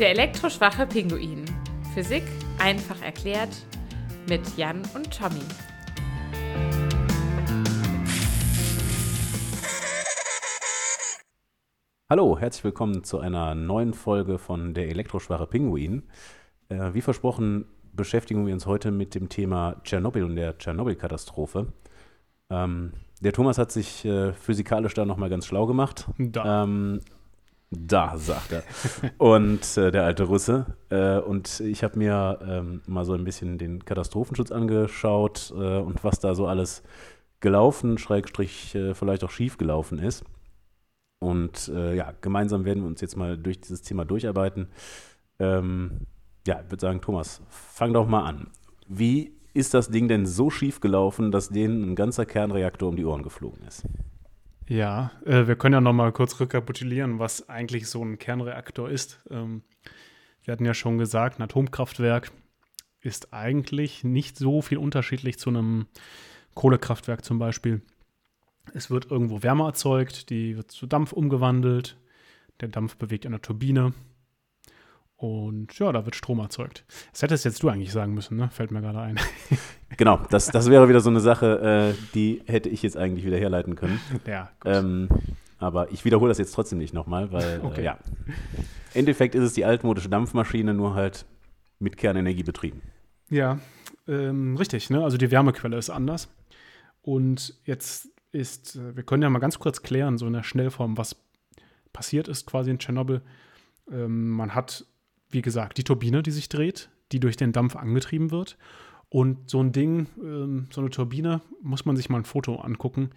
Der elektroschwache Pinguin. Physik einfach erklärt mit Jan und Tommy. Hallo, herzlich willkommen zu einer neuen Folge von Der elektroschwache Pinguin. Äh, wie versprochen beschäftigen wir uns heute mit dem Thema Tschernobyl und der Tschernobyl-Katastrophe. Ähm, der Thomas hat sich äh, physikalisch da nochmal ganz schlau gemacht. Da. Ähm, da, sagt er. Und äh, der alte Russe. Äh, und ich habe mir ähm, mal so ein bisschen den Katastrophenschutz angeschaut äh, und was da so alles gelaufen, Schrägstrich äh, vielleicht auch schief gelaufen ist. Und äh, ja, gemeinsam werden wir uns jetzt mal durch dieses Thema durcharbeiten. Ähm, ja, ich würde sagen, Thomas, fang doch mal an. Wie ist das Ding denn so schief gelaufen, dass denen ein ganzer Kernreaktor um die Ohren geflogen ist? Ja, äh, wir können ja noch mal kurz rekapitulieren, was eigentlich so ein Kernreaktor ist. Ähm, wir hatten ja schon gesagt, ein Atomkraftwerk ist eigentlich nicht so viel unterschiedlich zu einem Kohlekraftwerk zum Beispiel. Es wird irgendwo Wärme erzeugt, die wird zu Dampf umgewandelt. Der Dampf bewegt eine Turbine. Und ja, da wird Strom erzeugt. Das hättest jetzt du eigentlich sagen müssen, ne? Fällt mir gerade ein. Genau, das, das wäre wieder so eine Sache, äh, die hätte ich jetzt eigentlich wieder herleiten können. Ja, gut. Ähm, aber ich wiederhole das jetzt trotzdem nicht nochmal, weil Okay. äh, ja. Im Endeffekt ist es die altmodische Dampfmaschine, nur halt mit Kernenergie betrieben. Ja, ähm, richtig. Ne? Also die Wärmequelle ist anders. Und jetzt ist, äh, wir können ja mal ganz kurz klären, so in der Schnellform, was passiert ist quasi in Tschernobyl. Ähm, man hat, wie gesagt, die Turbine, die sich dreht, die durch den Dampf angetrieben wird. Und so ein Ding, ähm, so eine Turbine, muss man sich mal ein Foto angucken.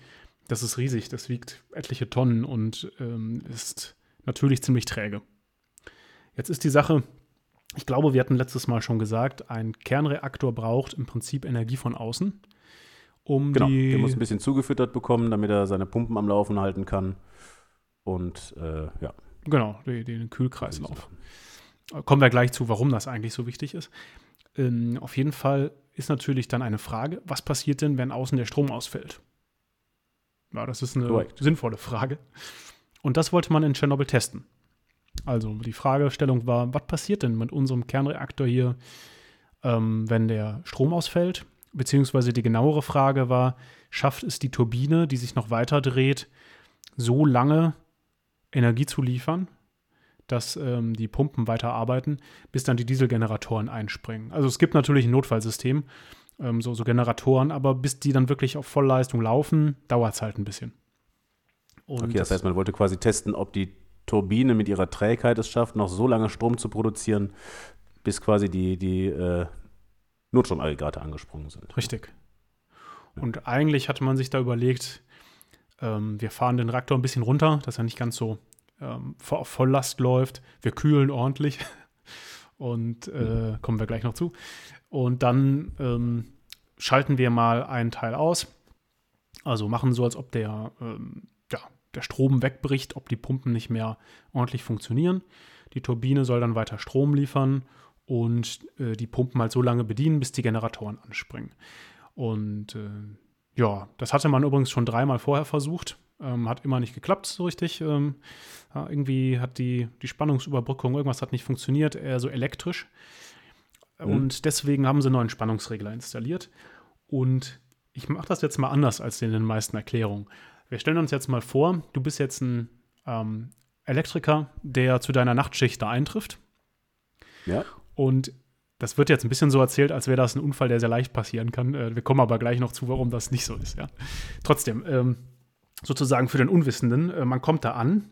Das ist riesig, das wiegt etliche Tonnen und ähm, ist natürlich ziemlich träge. Jetzt ist die Sache, ich glaube, wir hatten letztes Mal schon gesagt, ein Kernreaktor braucht im Prinzip Energie von außen, um Genau, die. der muss ein bisschen zugefüttert bekommen, damit er seine Pumpen am Laufen halten kann. Und äh, ja. genau, die, den Kühlkreislauf. Kommen wir gleich zu, warum das eigentlich so wichtig ist. Ähm, auf jeden Fall ist natürlich dann eine Frage, was passiert denn, wenn außen der Strom ausfällt? Ja, das ist eine Korrekt. sinnvolle Frage. Und das wollte man in Tschernobyl testen. Also die Fragestellung war, was passiert denn mit unserem Kernreaktor hier, ähm, wenn der Strom ausfällt? Beziehungsweise die genauere Frage war, schafft es die Turbine, die sich noch weiter dreht, so lange Energie zu liefern, dass ähm, die Pumpen weiter arbeiten, bis dann die Dieselgeneratoren einspringen. Also es gibt natürlich ein Notfallsystem, ähm, so, so Generatoren, aber bis die dann wirklich auf Vollleistung laufen, dauert es halt ein bisschen. Und Okay, das heißt, man wollte quasi testen, ob die Turbine mit ihrer Trägheit es schafft, noch so lange Strom zu produzieren, bis quasi die, die äh, Notstromaggregate angesprungen sind. Richtig. Und eigentlich hatte man sich da überlegt, ähm, wir fahren den Reaktor ein bisschen runter, dass er nicht ganz so ähm, vo- Volllast läuft. Wir kühlen ordentlich. Und äh, kommen wir gleich noch zu. Und dann ähm, schalten wir mal einen Teil aus. Also machen so, als ob der, ähm, ja, der Strom wegbricht, ob die Pumpen nicht mehr ordentlich funktionieren. Die Turbine soll dann weiter Strom liefern und äh, die Pumpen halt so lange bedienen, bis die Generatoren anspringen. Und äh, ja, das hatte man übrigens schon dreimal vorher versucht. Ähm, hat immer nicht geklappt so richtig. Ähm, ja, irgendwie hat die, die Spannungsüberbrückung, irgendwas hat nicht funktioniert, eher so elektrisch. Und deswegen haben sie einen neuen Spannungsregler installiert. Und ich mache das jetzt mal anders als in den meisten Erklärungen. Wir stellen uns jetzt mal vor, du bist jetzt ein ähm, Elektriker, der zu deiner Nachtschicht da eintrifft. Ja, Und das wird jetzt ein bisschen so erzählt, als wäre das ein Unfall, der sehr leicht passieren kann. Äh, wir kommen aber gleich noch zu, warum das nicht so ist. Ja. Trotzdem, ähm, sozusagen für den Unwissenden, äh, man kommt da an,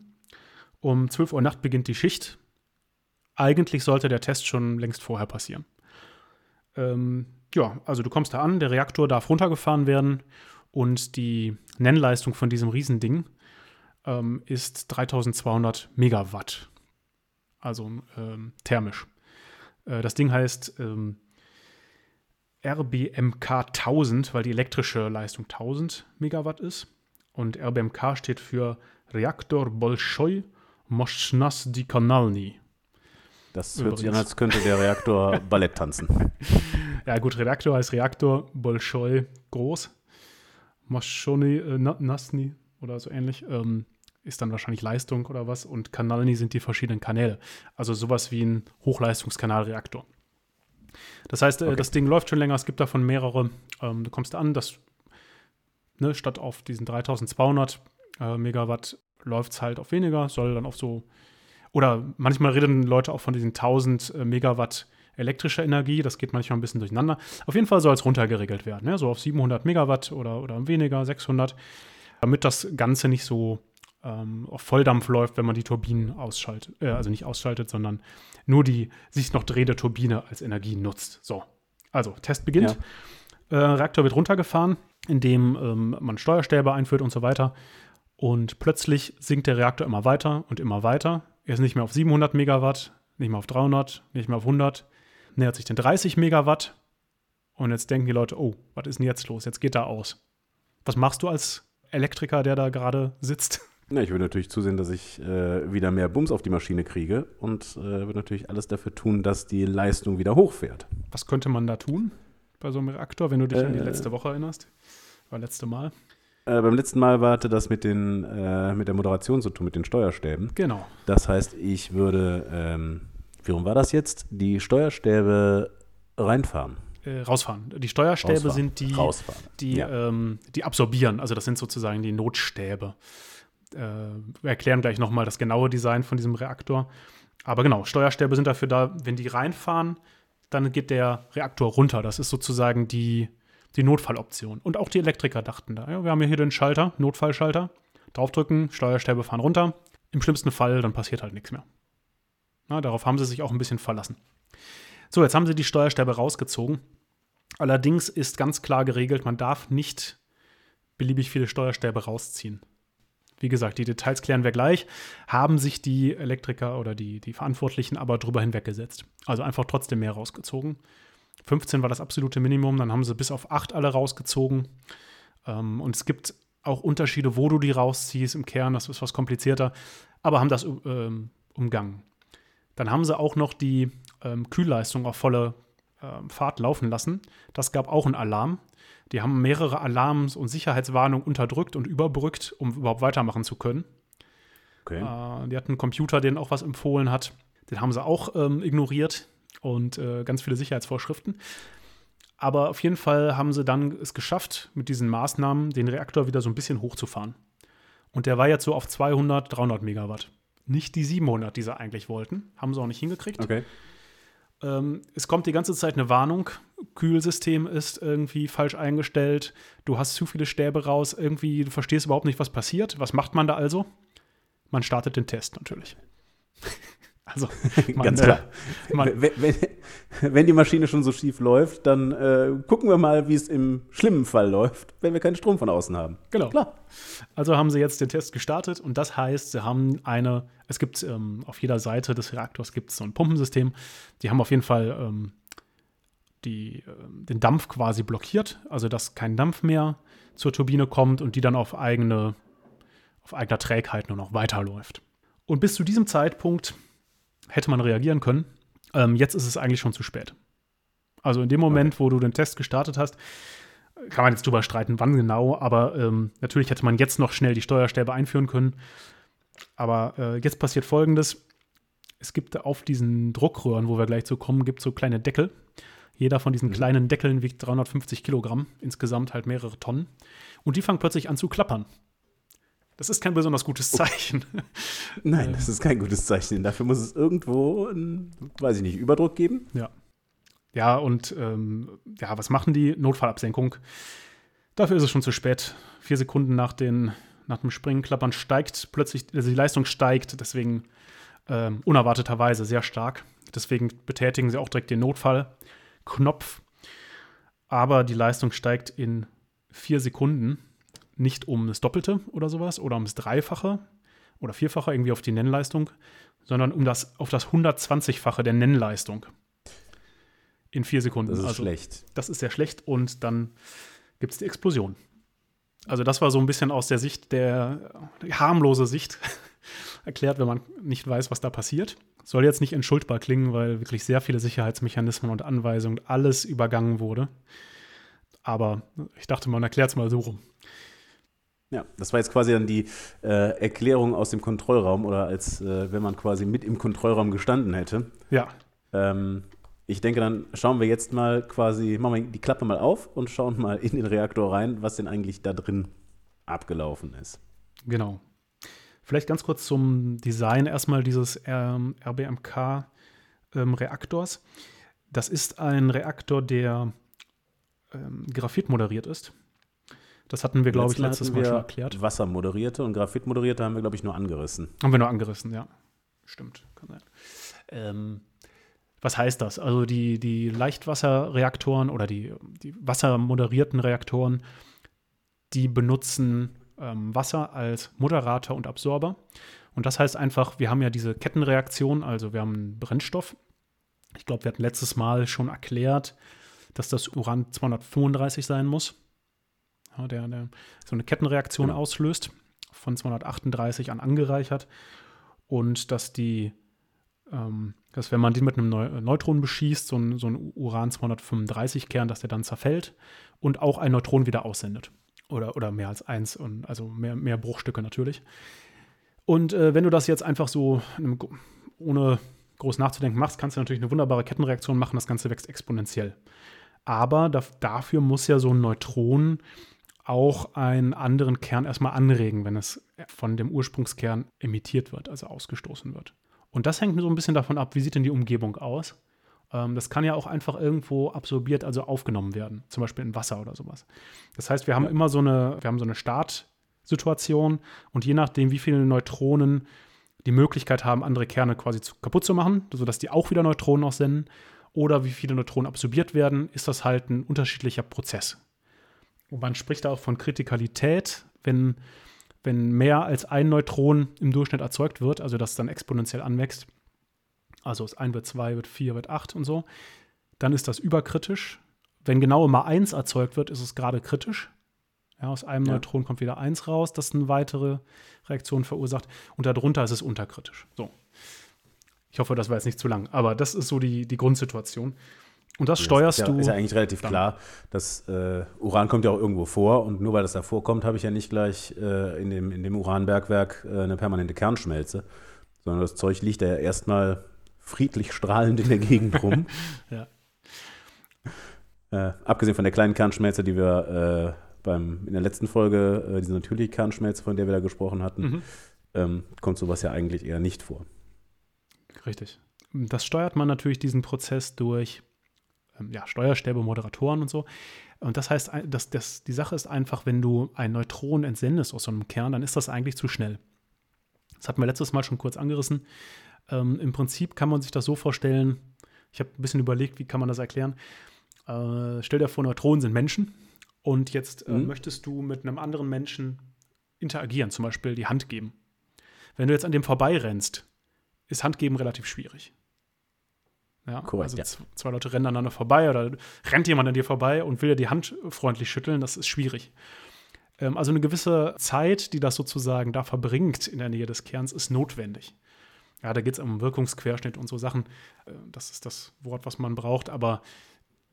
um 12 Uhr Nacht beginnt die Schicht. Eigentlich sollte der Test schon längst vorher passieren. Ähm, ja, also du kommst da an, der Reaktor darf runtergefahren werden und die Nennleistung von diesem Riesending ähm, ist 3200 Megawatt. Also ähm, thermisch. Äh, das Ding heißt ähm, RBMK 1000, weil die elektrische Leistung 1000 Megawatt ist. Und RBMK steht für Reaktor Bolshoi Moschnasdi Kanalny. das hört sich an, Übrigens. als könnte der Reaktor Ballett tanzen. Ja, gut, Reaktor heißt Reaktor, Bolschoi groß, Moschoni, äh, Na- Nasny oder so ähnlich. Ähm, ist dann wahrscheinlich Leistung oder was und Kanalni sind die verschiedenen Kanäle. Also sowas wie ein Hochleistungskanalreaktor. Das heißt, äh, Okay. das Ding läuft schon länger, es gibt davon mehrere. Ähm, du kommst an, das ne, statt auf diesen 3200 äh, Megawatt läuft es halt auf weniger, soll dann auf so, oder manchmal reden Leute auch von diesen 1000 äh, Megawatt elektrischer Energie, das geht manchmal ein bisschen durcheinander. Auf jeden Fall soll es runtergeregelt werden, ne? so auf 700 Megawatt oder, oder weniger, 600, damit das Ganze nicht so ähm, auf Volldampf läuft, wenn man die Turbinen ausschaltet, äh, also nicht ausschaltet, sondern nur die sich noch drehende Turbine als Energie nutzt. So, also Test beginnt. Äh, Reaktor wird runtergefahren, indem ähm, man Steuerstäbe einführt und so weiter. Und plötzlich sinkt der Reaktor immer weiter und immer weiter. Er ist nicht mehr auf 700 Megawatt, nicht mehr auf 300, nicht mehr auf 100. Nähert sich den 30 Megawatt. Und jetzt denken die Leute, oh, was ist denn jetzt los? Jetzt geht er aus. Was machst du als Elektriker, der da gerade sitzt? Ja, ich würde natürlich zusehen, dass ich äh, wieder mehr Bums auf die Maschine kriege und äh, würde natürlich alles dafür tun, dass die Leistung wieder hochfährt. Was könnte man da tun bei so einem Reaktor, wenn du dich an die Äh. letzte Woche erinnerst? War letzte Mal. Äh, beim letzten Mal hatte das mit, den, äh, mit der Moderation zu tun, mit den Steuerstäben. Genau. Das heißt, ich würde, ähm, wie rum war das jetzt? Die Steuerstäbe reinfahren. Äh, rausfahren. Die Steuerstäbe Rausfahren. sind die, Rausfahren. die, Ja. ähm, die absorbieren. Also das sind sozusagen die Notstäbe. Äh, wir erklären gleich nochmal das genaue Design von diesem Reaktor. Aber genau, Steuerstäbe sind dafür da, wenn die reinfahren, dann geht der Reaktor runter. Das ist sozusagen die, die Notfalloption. Und auch die Elektriker dachten da, ja, wir haben hier den Schalter, Notfallschalter. Draufdrücken, Steuerstäbe fahren runter. Im schlimmsten Fall, dann passiert halt nichts mehr. Na, darauf haben sie sich auch ein bisschen verlassen. So, jetzt haben sie die Steuerstäbe rausgezogen. Allerdings ist ganz klar geregelt, man darf nicht beliebig viele Steuerstäbe rausziehen. Wie gesagt, die Details klären wir gleich. Haben sich die Elektriker oder die, die Verantwortlichen aber drüber hinweggesetzt. Also einfach trotzdem mehr rausgezogen. 15 war das absolute Minimum, dann haben sie bis auf 8 alle rausgezogen. Ähm, und es gibt auch Unterschiede, wo du die rausziehst im Kern, das ist was komplizierter, aber haben das ähm, umgangen. Dann haben sie auch noch die ähm, Kühlleistung auf volle Fahrt laufen lassen. Das gab auch einen Alarm. Die haben mehrere Alarms und Sicherheitswarnungen unterdrückt und überbrückt, um überhaupt weitermachen zu können. Okay. Äh, die hatten einen Computer, den auch was empfohlen hat. Den haben sie auch ähm, ignoriert und äh, ganz viele Sicherheitsvorschriften. Aber auf jeden Fall haben sie dann es geschafft, mit diesen Maßnahmen den Reaktor wieder so ein bisschen hochzufahren. Und der war jetzt so auf 200, 300 Megawatt. Nicht die 700, die sie eigentlich wollten. Haben sie auch nicht hingekriegt. Okay. Ähm, es kommt die ganze Zeit eine Warnung. Kühlsystem ist irgendwie falsch eingestellt. Du hast zu viele Stäbe raus. Irgendwie, du verstehst überhaupt nicht, was passiert. Was macht man da also? Man startet den Test natürlich. Also, man, Ganz äh, klar. man- wenn, wenn, wenn die Maschine schon so schief läuft, dann äh, gucken wir mal, wie es im schlimmen Fall läuft, wenn wir keinen Strom von außen haben. Genau. Klar. Also haben sie jetzt den Test gestartet und das heißt, sie haben eine, es gibt ähm, auf jeder Seite des Reaktors gibt es so ein Pumpensystem. Die haben auf jeden Fall ähm, die, ähm, den Dampf quasi blockiert, also dass kein Dampf mehr zur Turbine kommt und die dann auf eigene, auf eigener Trägheit nur noch weiterläuft. Und bis zu diesem Zeitpunkt hätte man reagieren können. Ähm, jetzt ist es eigentlich schon zu spät. Also in dem Moment, wo du den Test gestartet hast, kann man jetzt drüber streiten, wann genau, aber ähm, natürlich hätte man jetzt noch schnell die Steuerstäbe einführen können. Aber äh, jetzt passiert folgendes: Es gibt auf diesen Druckröhren, wo wir gleich zu kommen, gibt so kleine Deckel. Jeder von diesen kleinen Deckeln wiegt 350 Kilogramm, insgesamt halt mehrere Tonnen. Und die fangen plötzlich an zu klappern. Das ist kein besonders gutes Zeichen. Nein, das ist kein gutes Zeichen. Dafür muss es irgendwo, einen, weiß ich nicht, Überdruck geben. Ja. Ja, und ähm, ja, was machen die? Notfallabsenkung. Dafür ist es schon zu spät. Vier Sekunden nach, den, nach dem Springen, Klappern steigt plötzlich, also die Leistung steigt, deswegen ähm, unerwarteterweise sehr stark. Deswegen betätigen sie auch direkt den Notfallknopf. Aber die Leistung steigt in vier Sekunden nicht um das Doppelte oder sowas oder ums Dreifache oder Vierfache irgendwie auf die Nennleistung, sondern um das, auf das 120-fache der Nennleistung. In vier Sekunden. Das ist also, schlecht. Das ist sehr schlecht und dann gibt es die Explosion. Also das war so ein bisschen aus der Sicht der harmlose Sicht erklärt, wenn man nicht weiß, was da passiert. Soll jetzt nicht entschuldbar klingen, weil wirklich sehr viele Sicherheitsmechanismen und Anweisungen, alles übergangen wurde. Aber ich dachte, man erklärt es mal so rum. Ja, das war jetzt quasi dann die äh, Erklärung aus dem Kontrollraum oder als äh, wenn man quasi mit im Kontrollraum gestanden hätte. Ja. Ähm, ich denke, dann schauen wir jetzt mal quasi, machen wir die Klappe mal auf und schauen mal in den Reaktor rein, was denn eigentlich da drin abgelaufen ist. Genau. Vielleicht ganz kurz zum Design erstmal dieses ähm, RBMK-Reaktors. Ähm, das ist ein Reaktor, der ähm, Graphit moderiert ist. Das hatten wir, glaube ich, letztes Mal schon erklärt. Wasser moderierte und Graphit moderierte haben wir, glaube ich, nur angerissen. Haben wir nur angerissen, ja. Stimmt, kann sein. Ähm, was heißt das? Also die, die Leichtwasserreaktoren oder die, die wassermoderierten Reaktoren, die benutzen ähm, Wasser als Moderator und Absorber. Und das heißt einfach, wir haben ja diese Kettenreaktion, also wir haben einen Brennstoff. Ich glaube, wir hatten letztes Mal schon erklärt, dass das Uran 235 sein muss, ja, der, der, so eine Kettenreaktion ja. auslöst, von 238 an angereichert. Und dass die, ähm, dass wenn man den mit einem Neu Neutron beschießt, so ein, so ein Uran-235-Kern, dass der dann zerfällt und auch ein Neutron wieder aussendet. Oder, oder mehr als eins, und also mehr, mehr Bruchstücke natürlich. Und äh, wenn du das jetzt einfach so ohne groß nachzudenken machst, kannst du natürlich eine wunderbare Kettenreaktion machen, das Ganze wächst exponentiell. Aber da, dafür muss ja so ein Neutron auch einen anderen Kern erstmal anregen, wenn es von dem Ursprungskern emittiert wird, also ausgestoßen wird. Und das hängt so ein bisschen davon ab, wie sieht denn die Umgebung aus. Ähm, das kann ja auch einfach irgendwo absorbiert, also aufgenommen werden, zum Beispiel in Wasser oder sowas. Das heißt, wir haben immer so eine, wir haben so eine Startsituation und je nachdem, wie viele Neutronen die Möglichkeit haben, andere Kerne quasi zu, kaputt zu machen, sodass die auch wieder Neutronen aussenden, oder wie viele Neutronen absorbiert werden, ist das halt ein unterschiedlicher Prozess. Und man spricht da auch von Kritikalität, wenn, wenn mehr als ein Neutron im Durchschnitt erzeugt wird, also das dann exponentiell anwächst, also aus 1 wird 2, wird 4, wird 8 und so, dann ist das überkritisch. Wenn genau immer 1 erzeugt wird, ist es gerade kritisch. Ja, aus einem ja. Neutron kommt wieder 1 raus, das eine weitere Reaktion verursacht. Und darunter ist es unterkritisch. So. Ich hoffe, das war jetzt nicht zu lang, aber das ist so die, die Grundsituation. Und das, das steuerst ist ja, du. Ist ja eigentlich relativ dann. klar. Das äh, Uran kommt ja auch irgendwo vor und nur weil das da vorkommt, habe ich ja nicht gleich äh, in, dem, in dem Uranbergwerk äh, eine permanente Kernschmelze, sondern das Zeug liegt da ja erstmal friedlich strahlend in der Gegend rum. ja. Äh, abgesehen von der kleinen Kernschmelze, die wir äh, beim, in der letzten Folge, äh, diese natürliche Kernschmelze, von der wir da gesprochen hatten, mhm. ähm, kommt sowas ja eigentlich eher nicht vor. Richtig. Das steuert man natürlich diesen Prozess durch ähm, ja, Steuerstäbe, Moderatoren und so. Und das heißt, dass, dass die Sache ist einfach, wenn du ein Neutron entsendest aus so einem Kern, dann ist das eigentlich zu schnell. Das hatten wir letztes Mal schon kurz angerissen. Ähm, Im Prinzip kann man sich das so vorstellen, ich habe ein bisschen überlegt, wie kann man das erklären. Äh, stell dir vor, Neutronen sind Menschen und jetzt äh, mhm. möchtest du mit einem anderen Menschen interagieren, zum Beispiel die Hand geben. Wenn du jetzt an dem vorbeirennst, ist Handgeben relativ schwierig. Ja, Korrekt, also ja. zwei Leute rennen aneinander vorbei oder rennt jemand an dir vorbei und will dir die Hand freundlich schütteln, das ist schwierig. Ähm, also eine gewisse Zeit, die das sozusagen da verbringt in der Nähe des Kerns, ist notwendig. Ja, da geht es um Wirkungsquerschnitt und so Sachen. Äh, das ist das Wort, was man braucht, aber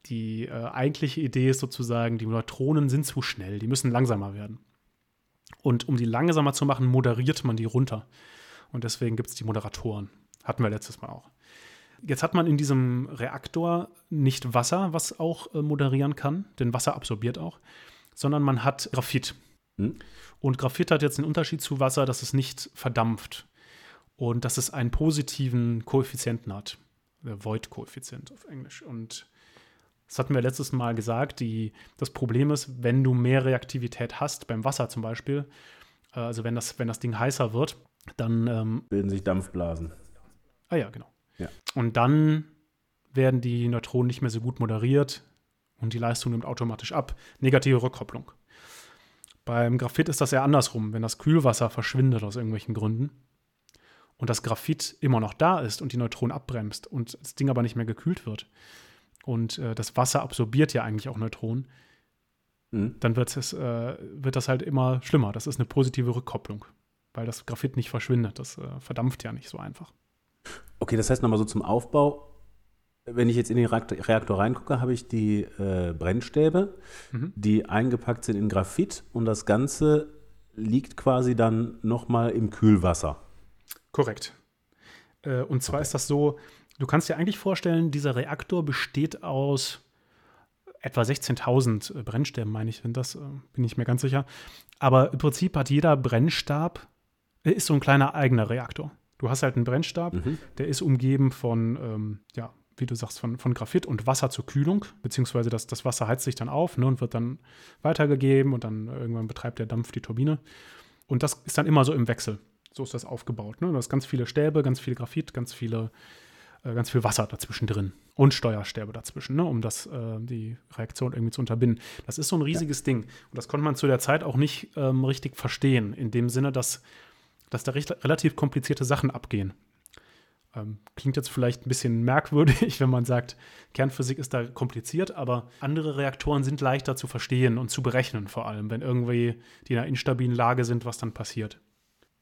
die äh, eigentliche Idee ist sozusagen, die Neutronen sind zu schnell, die müssen langsamer werden. Und um die langsamer zu machen, moderiert man die runter. Und deswegen gibt es die Moderatoren. Hatten wir letztes Mal auch. Jetzt hat man in diesem Reaktor nicht Wasser, was auch äh, moderieren kann, denn Wasser absorbiert auch, sondern man hat Graphit. Hm. Und Graphit hat jetzt den Unterschied zu Wasser, dass es nicht verdampft und dass es einen positiven Koeffizienten hat. Der Void-Koeffizient auf Englisch. Und das hatten wir letztes Mal gesagt. Die, das Problem ist, wenn du mehr Reaktivität hast, beim Wasser zum Beispiel, äh, also wenn das, wenn das Ding heißer wird, dann ähm, bilden sich Dampfblasen. Ah ja, genau. Ja. Und dann werden die Neutronen nicht mehr so gut moderiert und die Leistung nimmt automatisch ab. Negative Rückkopplung. Beim Graphit ist das eher andersrum. Wenn das Kühlwasser verschwindet aus irgendwelchen Gründen und das Graphit immer noch da ist und die Neutronen abbremst und das Ding aber nicht mehr gekühlt wird und äh, das Wasser absorbiert ja eigentlich auch Neutronen, mhm. dann wird, es, äh, wird das halt immer schlimmer. Das ist eine positive Rückkopplung weil das Graphit nicht verschwindet. Das äh, verdampft ja nicht so einfach. Okay, das heißt nochmal so zum Aufbau. Wenn ich jetzt in den Reaktor reingucke, habe ich die äh, Brennstäbe, mhm. die eingepackt sind in Graphit und das Ganze liegt quasi dann nochmal im Kühlwasser. Korrekt. Äh, und zwar Okay. ist das so, du kannst dir eigentlich vorstellen, dieser Reaktor besteht aus etwa 16.000 äh, Brennstäben, meine ich, sind das, äh, bin ich mir ganz sicher. Aber im Prinzip hat jeder Brennstab, äh, ist so ein kleiner eigener Reaktor. Du hast halt einen Brennstab, Mhm. der ist umgeben von, ähm, ja, wie du sagst, von, von Graphit und Wasser zur Kühlung, beziehungsweise das, das Wasser heizt sich dann auf ne, und wird dann weitergegeben und dann irgendwann betreibt der Dampf die Turbine. Und das ist dann immer so im Wechsel. So ist das aufgebaut. Ne? Da ist ganz viele Stäbe, ganz viel Graphit, ganz viele, äh, ganz viel Wasser dazwischen drin und Steuerstäbe dazwischen, ne? um das, äh, die Reaktion irgendwie zu unterbinden. Das ist so ein riesiges Ding. Und das konnte man zu der Zeit auch nicht ähm, richtig verstehen, in dem Sinne, dass, dass da recht, relativ komplizierte Sachen abgehen. Ähm, klingt jetzt vielleicht ein bisschen merkwürdig, wenn man sagt, Kernphysik ist da kompliziert, aber andere Reaktoren sind leichter zu verstehen und zu berechnen, vor allem, wenn irgendwie die in einer instabilen Lage sind, was dann passiert.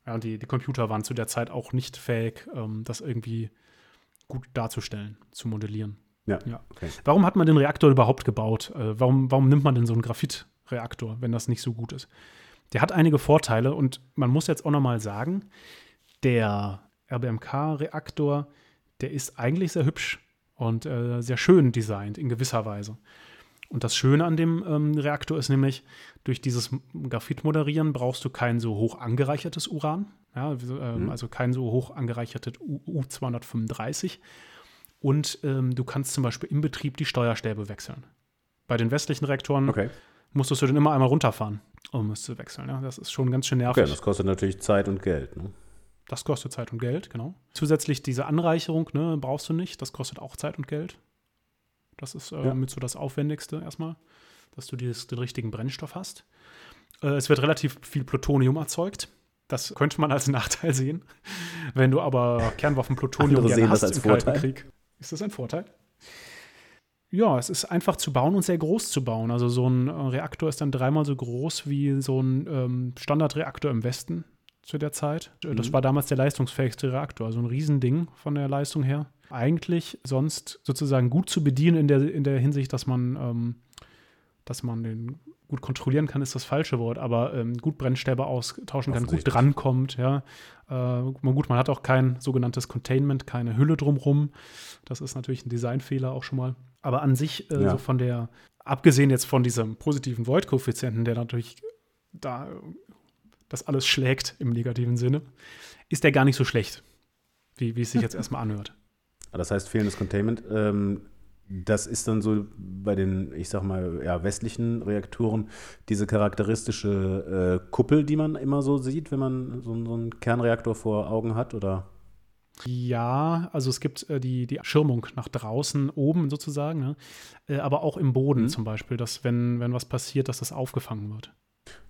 Ja, und die, die Computer waren zu der Zeit auch nicht fähig, ähm, das irgendwie gut darzustellen, zu modellieren. Ja, Ja. okay. Warum hat man den Reaktor überhaupt gebaut? Äh, warum, warum nimmt man denn so einen Graphitreaktor, wenn das nicht so gut ist? Der hat einige Vorteile und man muss jetzt auch noch mal sagen, der RBMK-Reaktor, der ist eigentlich sehr hübsch und äh, sehr schön designt in gewisser Weise. Und das Schöne an dem ähm, Reaktor ist nämlich, durch dieses Graphitmoderieren brauchst du kein so hoch angereichertes Uran, ja, ähm, Mhm. also kein so hoch angereichertes U U235. Und ähm, du kannst zum Beispiel im Betrieb die Steuerstäbe wechseln. Bei den westlichen Reaktoren Okay. musstest du den immer einmal runterfahren, um es zu wechseln. Ja? Das ist schon ganz schön nervig. okay, das kostet natürlich Zeit und Geld. Ne? Das kostet Zeit und Geld, genau. Zusätzlich diese Anreicherung, ne, brauchst du nicht. Das kostet auch Zeit und Geld. Das ist äh, Ja. mit so das Aufwendigste erstmal, dass du dieses, den richtigen Brennstoff hast. Äh, es wird relativ viel Plutonium erzeugt. Das könnte man als Nachteil sehen. Wenn du aber Kernwaffenplutonium Andere gerne hast als im Kalten Vorteil. Krieg. Ist das ein Vorteil? Ja, es ist einfach zu bauen und sehr groß zu bauen. Also so ein äh, Reaktor ist dann dreimal so groß wie so ein ähm, Standardreaktor im Westen zu der Zeit. Äh, Das Mhm. war damals der leistungsfähigste Reaktor, also ein Riesending von der Leistung her. Eigentlich sonst sozusagen gut zu bedienen in der, in der Hinsicht, dass man, ähm, dass man den gut kontrollieren kann, ist das falsche Wort, aber ähm, gut Brennstäbe austauschen kann, gut drankommt, ja. Äh, gut, man hat auch kein sogenanntes Containment, keine Hülle drumrum. Das ist natürlich ein Designfehler auch schon mal. Aber an sich, äh, Ja. so von der, abgesehen jetzt von diesem positiven Void-Koeffizienten, der natürlich da das alles schlägt im negativen Sinne, ist der gar nicht so schlecht, wie, wie es sich jetzt erstmal anhört. Das heißt, fehlendes Containment, ähm, das ist dann so bei den, ich sag mal, ja, westlichen Reaktoren diese charakteristische äh, Kuppel, die man immer so sieht, wenn man so, so einen Kernreaktor vor Augen hat, oder? Ja, also es gibt äh, die, die Schirmung nach draußen, oben sozusagen, ne? äh, aber auch im Boden Mhm. zum Beispiel, dass wenn, wenn was passiert, dass das aufgefangen wird.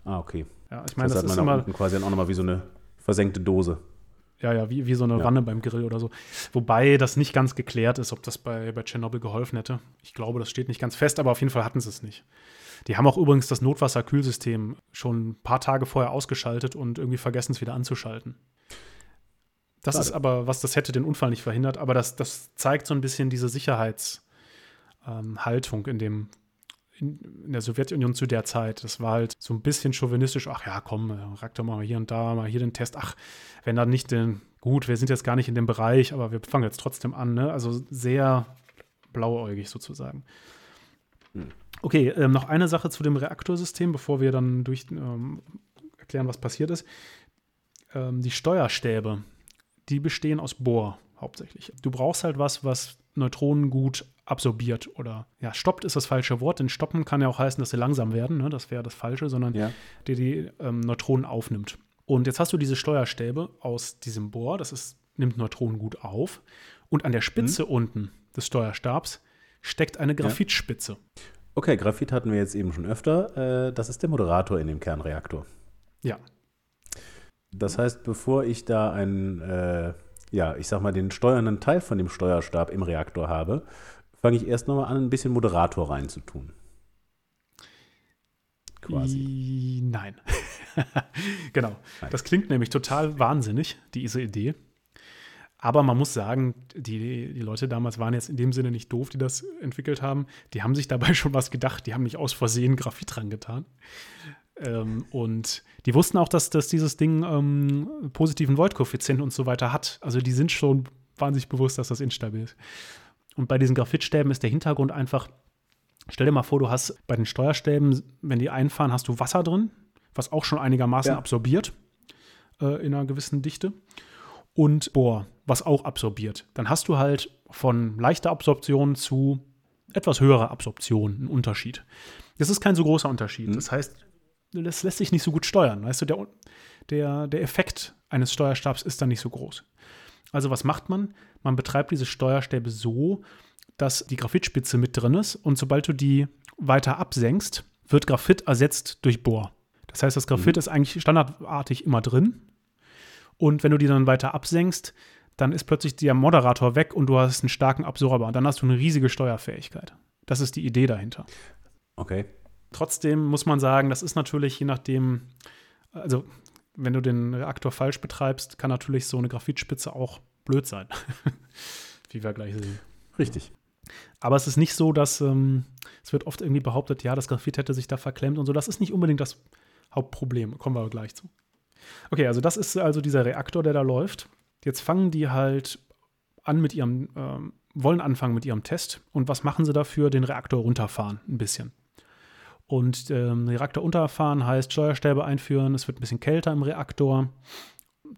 Ah, okay. Ja, ich meine, das, das, hat ist man da immer, quasi dann auch nochmal wie so eine versenkte Dose. Ja, ja, wie, wie so eine Ja. Wanne beim Grill oder so. Wobei das nicht ganz geklärt ist, ob das bei, bei Tschernobyl geholfen hätte. Ich glaube, das steht nicht ganz fest, aber auf jeden Fall hatten sie es nicht. Die haben auch übrigens das Notwasserkühlsystem schon ein paar Tage vorher ausgeschaltet und irgendwie vergessen es wieder anzuschalten. Das Schade. ist aber, was das hätte den Unfall nicht verhindert, aber das, das zeigt so ein bisschen diese Sicherheitshaltung ähm, in dem in, in der Sowjetunion zu der Zeit. Das war halt so ein bisschen chauvinistisch. Ach ja, komm, äh, Reaktor mal hier und da, mal hier den Test. Ach, wenn dann nicht den, gut, wir sind jetzt gar nicht in dem Bereich, aber wir fangen jetzt trotzdem an. Ne? Also sehr blauäugig sozusagen. Hm. Okay, ähm, noch eine Sache zu dem Reaktorsystem, bevor wir dann durch ähm, erklären, was passiert ist. Ähm, die Steuerstäbe, die bestehen aus Bohr hauptsächlich. Du brauchst halt was, was Neutronen gut absorbiert oder ja, stoppt ist das falsche Wort, denn stoppen kann ja auch heißen, dass sie langsam werden, ne? das wäre das Falsche, sondern Ja. die die ähm, Neutronen aufnimmt. Und jetzt hast du diese Steuerstäbe aus diesem Bohr, das ist, nimmt Neutronen gut auf. Und an der Spitze unten des Steuerstabs steckt eine Graphitspitze. Okay, Graphit hatten wir jetzt eben schon öfter. Äh, das ist der Moderator in dem Kernreaktor. Ja. Das heißt, bevor ich da einen, äh, ja, ich sag mal, den steuernden Teil von dem Steuerstab im Reaktor habe, fange ich erst nochmal an, ein bisschen Moderator reinzutun. Quasi. Nein. genau. Nein. Das klingt nämlich total wahnsinnig, diese Idee. Aber man muss sagen, die, die Leute damals waren jetzt in dem Sinne nicht doof, die das entwickelt haben. Die haben sich dabei schon was gedacht. Die haben nicht aus Versehen Graphit dran getan. Ähm, und die wussten auch, dass, dass dieses Ding ähm, positiven Volt-Koeffizienten und so weiter hat. Also die sind schon wahnsinnig bewusst, dass das instabil ist. Und bei diesen Graphitstäben ist der Hintergrund einfach, stell dir mal vor, du hast bei den Steuerstäben, wenn die einfahren, hast du Wasser drin, was auch schon einigermaßen Ja. absorbiert äh, in einer gewissen Dichte. Und Bohr, was auch absorbiert. Dann hast du halt von leichter Absorption zu etwas höherer Absorption einen Unterschied. Das ist kein so großer Unterschied. Das heißt, das lässt sich nicht so gut steuern. Weißt du, der, der, der Effekt eines Steuerstabs ist dann nicht so groß. Also was macht man? Man betreibt diese Steuerstäbe so, dass die Graphitspitze mit drin ist und sobald du die weiter absenkst, wird Graphit ersetzt durch Bohr. Das heißt, das Graphit ist eigentlich standardartig immer drin. Und wenn du die dann weiter absenkst, dann ist plötzlich der Moderator weg und du hast einen starken Absorber. Und dann hast du eine riesige Steuerfähigkeit. Das ist die Idee dahinter. Okay. Trotzdem muss man sagen, das ist natürlich je nachdem, also wenn du den Reaktor falsch betreibst, kann natürlich so eine Graphitspitze auch blöd sein. Wie wir gleich sehen. Richtig. Aber es ist nicht so, dass ähm, es wird oft irgendwie behauptet, ja, das Graphit hätte sich da verklemmt und so. Das ist nicht unbedingt das Hauptproblem. Kommen wir aber gleich zu. Okay, also das ist also dieser Reaktor, der da läuft. Jetzt fangen die halt an mit ihrem, ähm, wollen anfangen mit ihrem Test. Und was machen sie dafür? Den Reaktor runterfahren, ein bisschen. Und ähm, Reaktor runterfahren heißt Steuerstäbe einführen. Es wird ein bisschen kälter im Reaktor.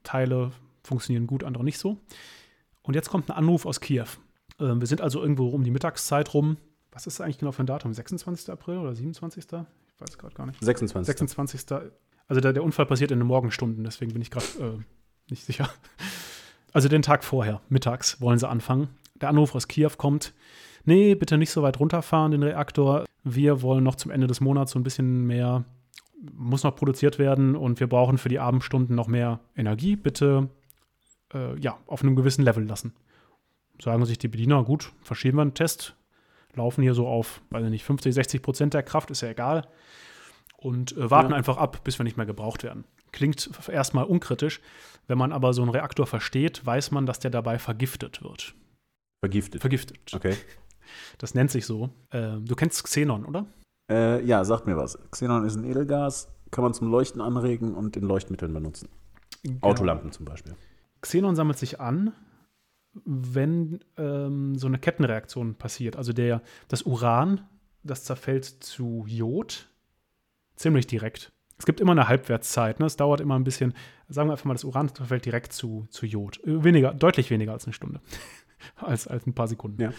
Teile funktionieren gut, andere nicht so. Und jetzt kommt ein Anruf aus Kiew. Ähm, wir sind also irgendwo um die Mittagszeit rum. Was ist das eigentlich genau für ein Datum? 26. April oder 27.? Ich weiß gerade gar nicht. 26. 26. Also der, der Unfall passiert in den Morgenstunden, deswegen bin ich gerade äh, nicht sicher. Also den Tag vorher, mittags, wollen sie anfangen. Der Anruf aus Kiew kommt. Nee, bitte nicht so weit runterfahren, den Reaktor. Wir wollen noch zum Ende des Monats so ein bisschen mehr, muss noch produziert werden und wir brauchen für die Abendstunden noch mehr Energie. Bitte, äh, ja, auf einem gewissen Level lassen. Sagen sich die Bediener, gut, verschieben wir einen Test, laufen hier so auf, weiß ich nicht, 50, 60 Prozent der Kraft, ist ja egal und äh, warten Ja. einfach ab, bis wir nicht mehr gebraucht werden. Klingt erstmal unkritisch. Wenn man aber so einen Reaktor versteht, weiß man, dass der dabei vergiftet wird. Vergiftet. Vergiftet. Okay. Das nennt sich so. Ähm, du kennst Xenon, oder? Äh, ja, sagt mir was. Xenon ist ein Edelgas, kann man zum Leuchten anregen und in Leuchtmitteln benutzen. Genau. Autolampen zum Beispiel. Xenon sammelt sich an, wenn ähm, so eine Kettenreaktion passiert. Also der, das Uran, das zerfällt zu Jod ziemlich direkt. Es gibt immer eine Halbwertszeit. Ne? Es dauert immer ein bisschen. Sagen wir einfach mal, das Uran zerfällt direkt zu, zu Jod. Äh, Weniger, deutlich weniger als eine Stunde. als, als ein paar Sekunden. Ja.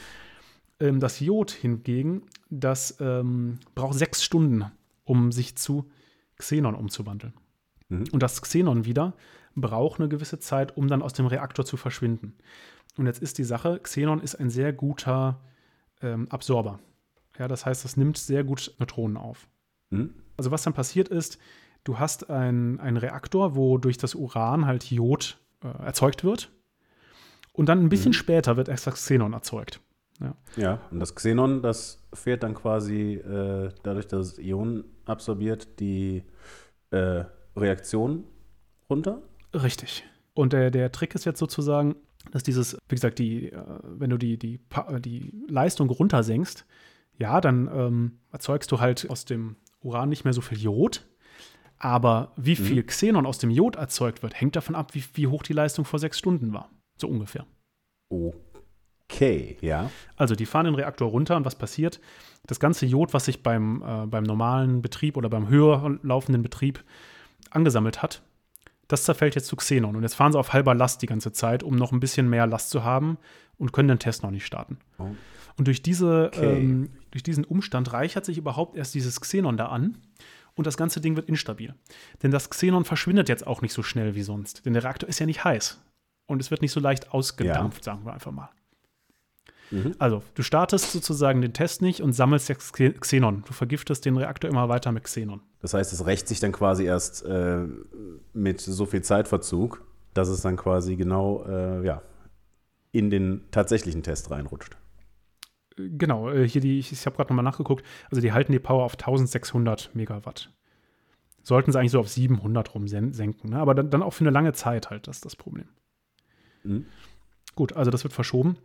Ähm, das Jod hingegen, das ähm, braucht sechs Stunden, um sich zu Xenon umzuwandeln. Mhm. Und das Xenon wieder braucht eine gewisse Zeit, um dann aus dem Reaktor zu verschwinden. Und jetzt ist die Sache, Xenon ist ein sehr guter ähm, Absorber. Ja, das heißt, es nimmt sehr gut Neutronen auf. Mhm. Also was dann passiert ist, du hast ein- einen Reaktor, wo durch das Uran halt Jod äh, erzeugt wird. Und dann ein bisschen Mhm. später wird extra Xenon erzeugt. Ja, und das Xenon, das fährt dann quasi äh, dadurch, dass es Ionen absorbiert, die äh, Reaktion runter. Richtig. Und der, der Trick ist jetzt sozusagen, dass dieses, wie gesagt, die, äh, wenn du die, die, äh, die Leistung runtersenkst, ja, dann ähm, erzeugst du halt aus dem Uran nicht mehr so viel Jod. Aber wie Mhm. viel Xenon aus dem Jod erzeugt wird, hängt davon ab, wie, wie hoch die Leistung vor sechs Stunden war. So ungefähr. Okay, ja. Also die fahren den Reaktor runter und was passiert? Das ganze Jod, was sich beim, äh, beim normalen Betrieb oder beim höher laufenden Betrieb angesammelt hat, das zerfällt jetzt zu Xenon. Und jetzt fahren sie auf halber Last die ganze Zeit, um noch ein bisschen mehr Last zu haben und können den Test noch nicht starten. Oh. Und durch, diese, Okay. ähm, durch diesen Umstand reichert sich überhaupt erst dieses Xenon da an und das ganze Ding wird instabil. Denn das Xenon verschwindet jetzt auch nicht so schnell wie sonst. Denn der Reaktor ist ja nicht heiß. Und es wird nicht so leicht ausgedampft, sagen wir einfach mal. Mhm. Also, du startest sozusagen den Test nicht und sammelst jetzt Xe- Xenon. Du vergiftest den Reaktor immer weiter mit Xenon. Das heißt, es rächt sich dann quasi erst äh, mit so viel Zeitverzug, dass es dann quasi genau äh, ja, in den tatsächlichen Test reinrutscht. Genau, äh, hier die, ich, ich habe gerade nochmal nachgeguckt. Also, die halten die Power auf 1600 Megawatt. Sollten sie eigentlich so auf 700 rum sen senken. Ne? Aber dann, dann auch für eine lange Zeit halt, das ist das Problem. Mhm. Gut, also das wird verschoben.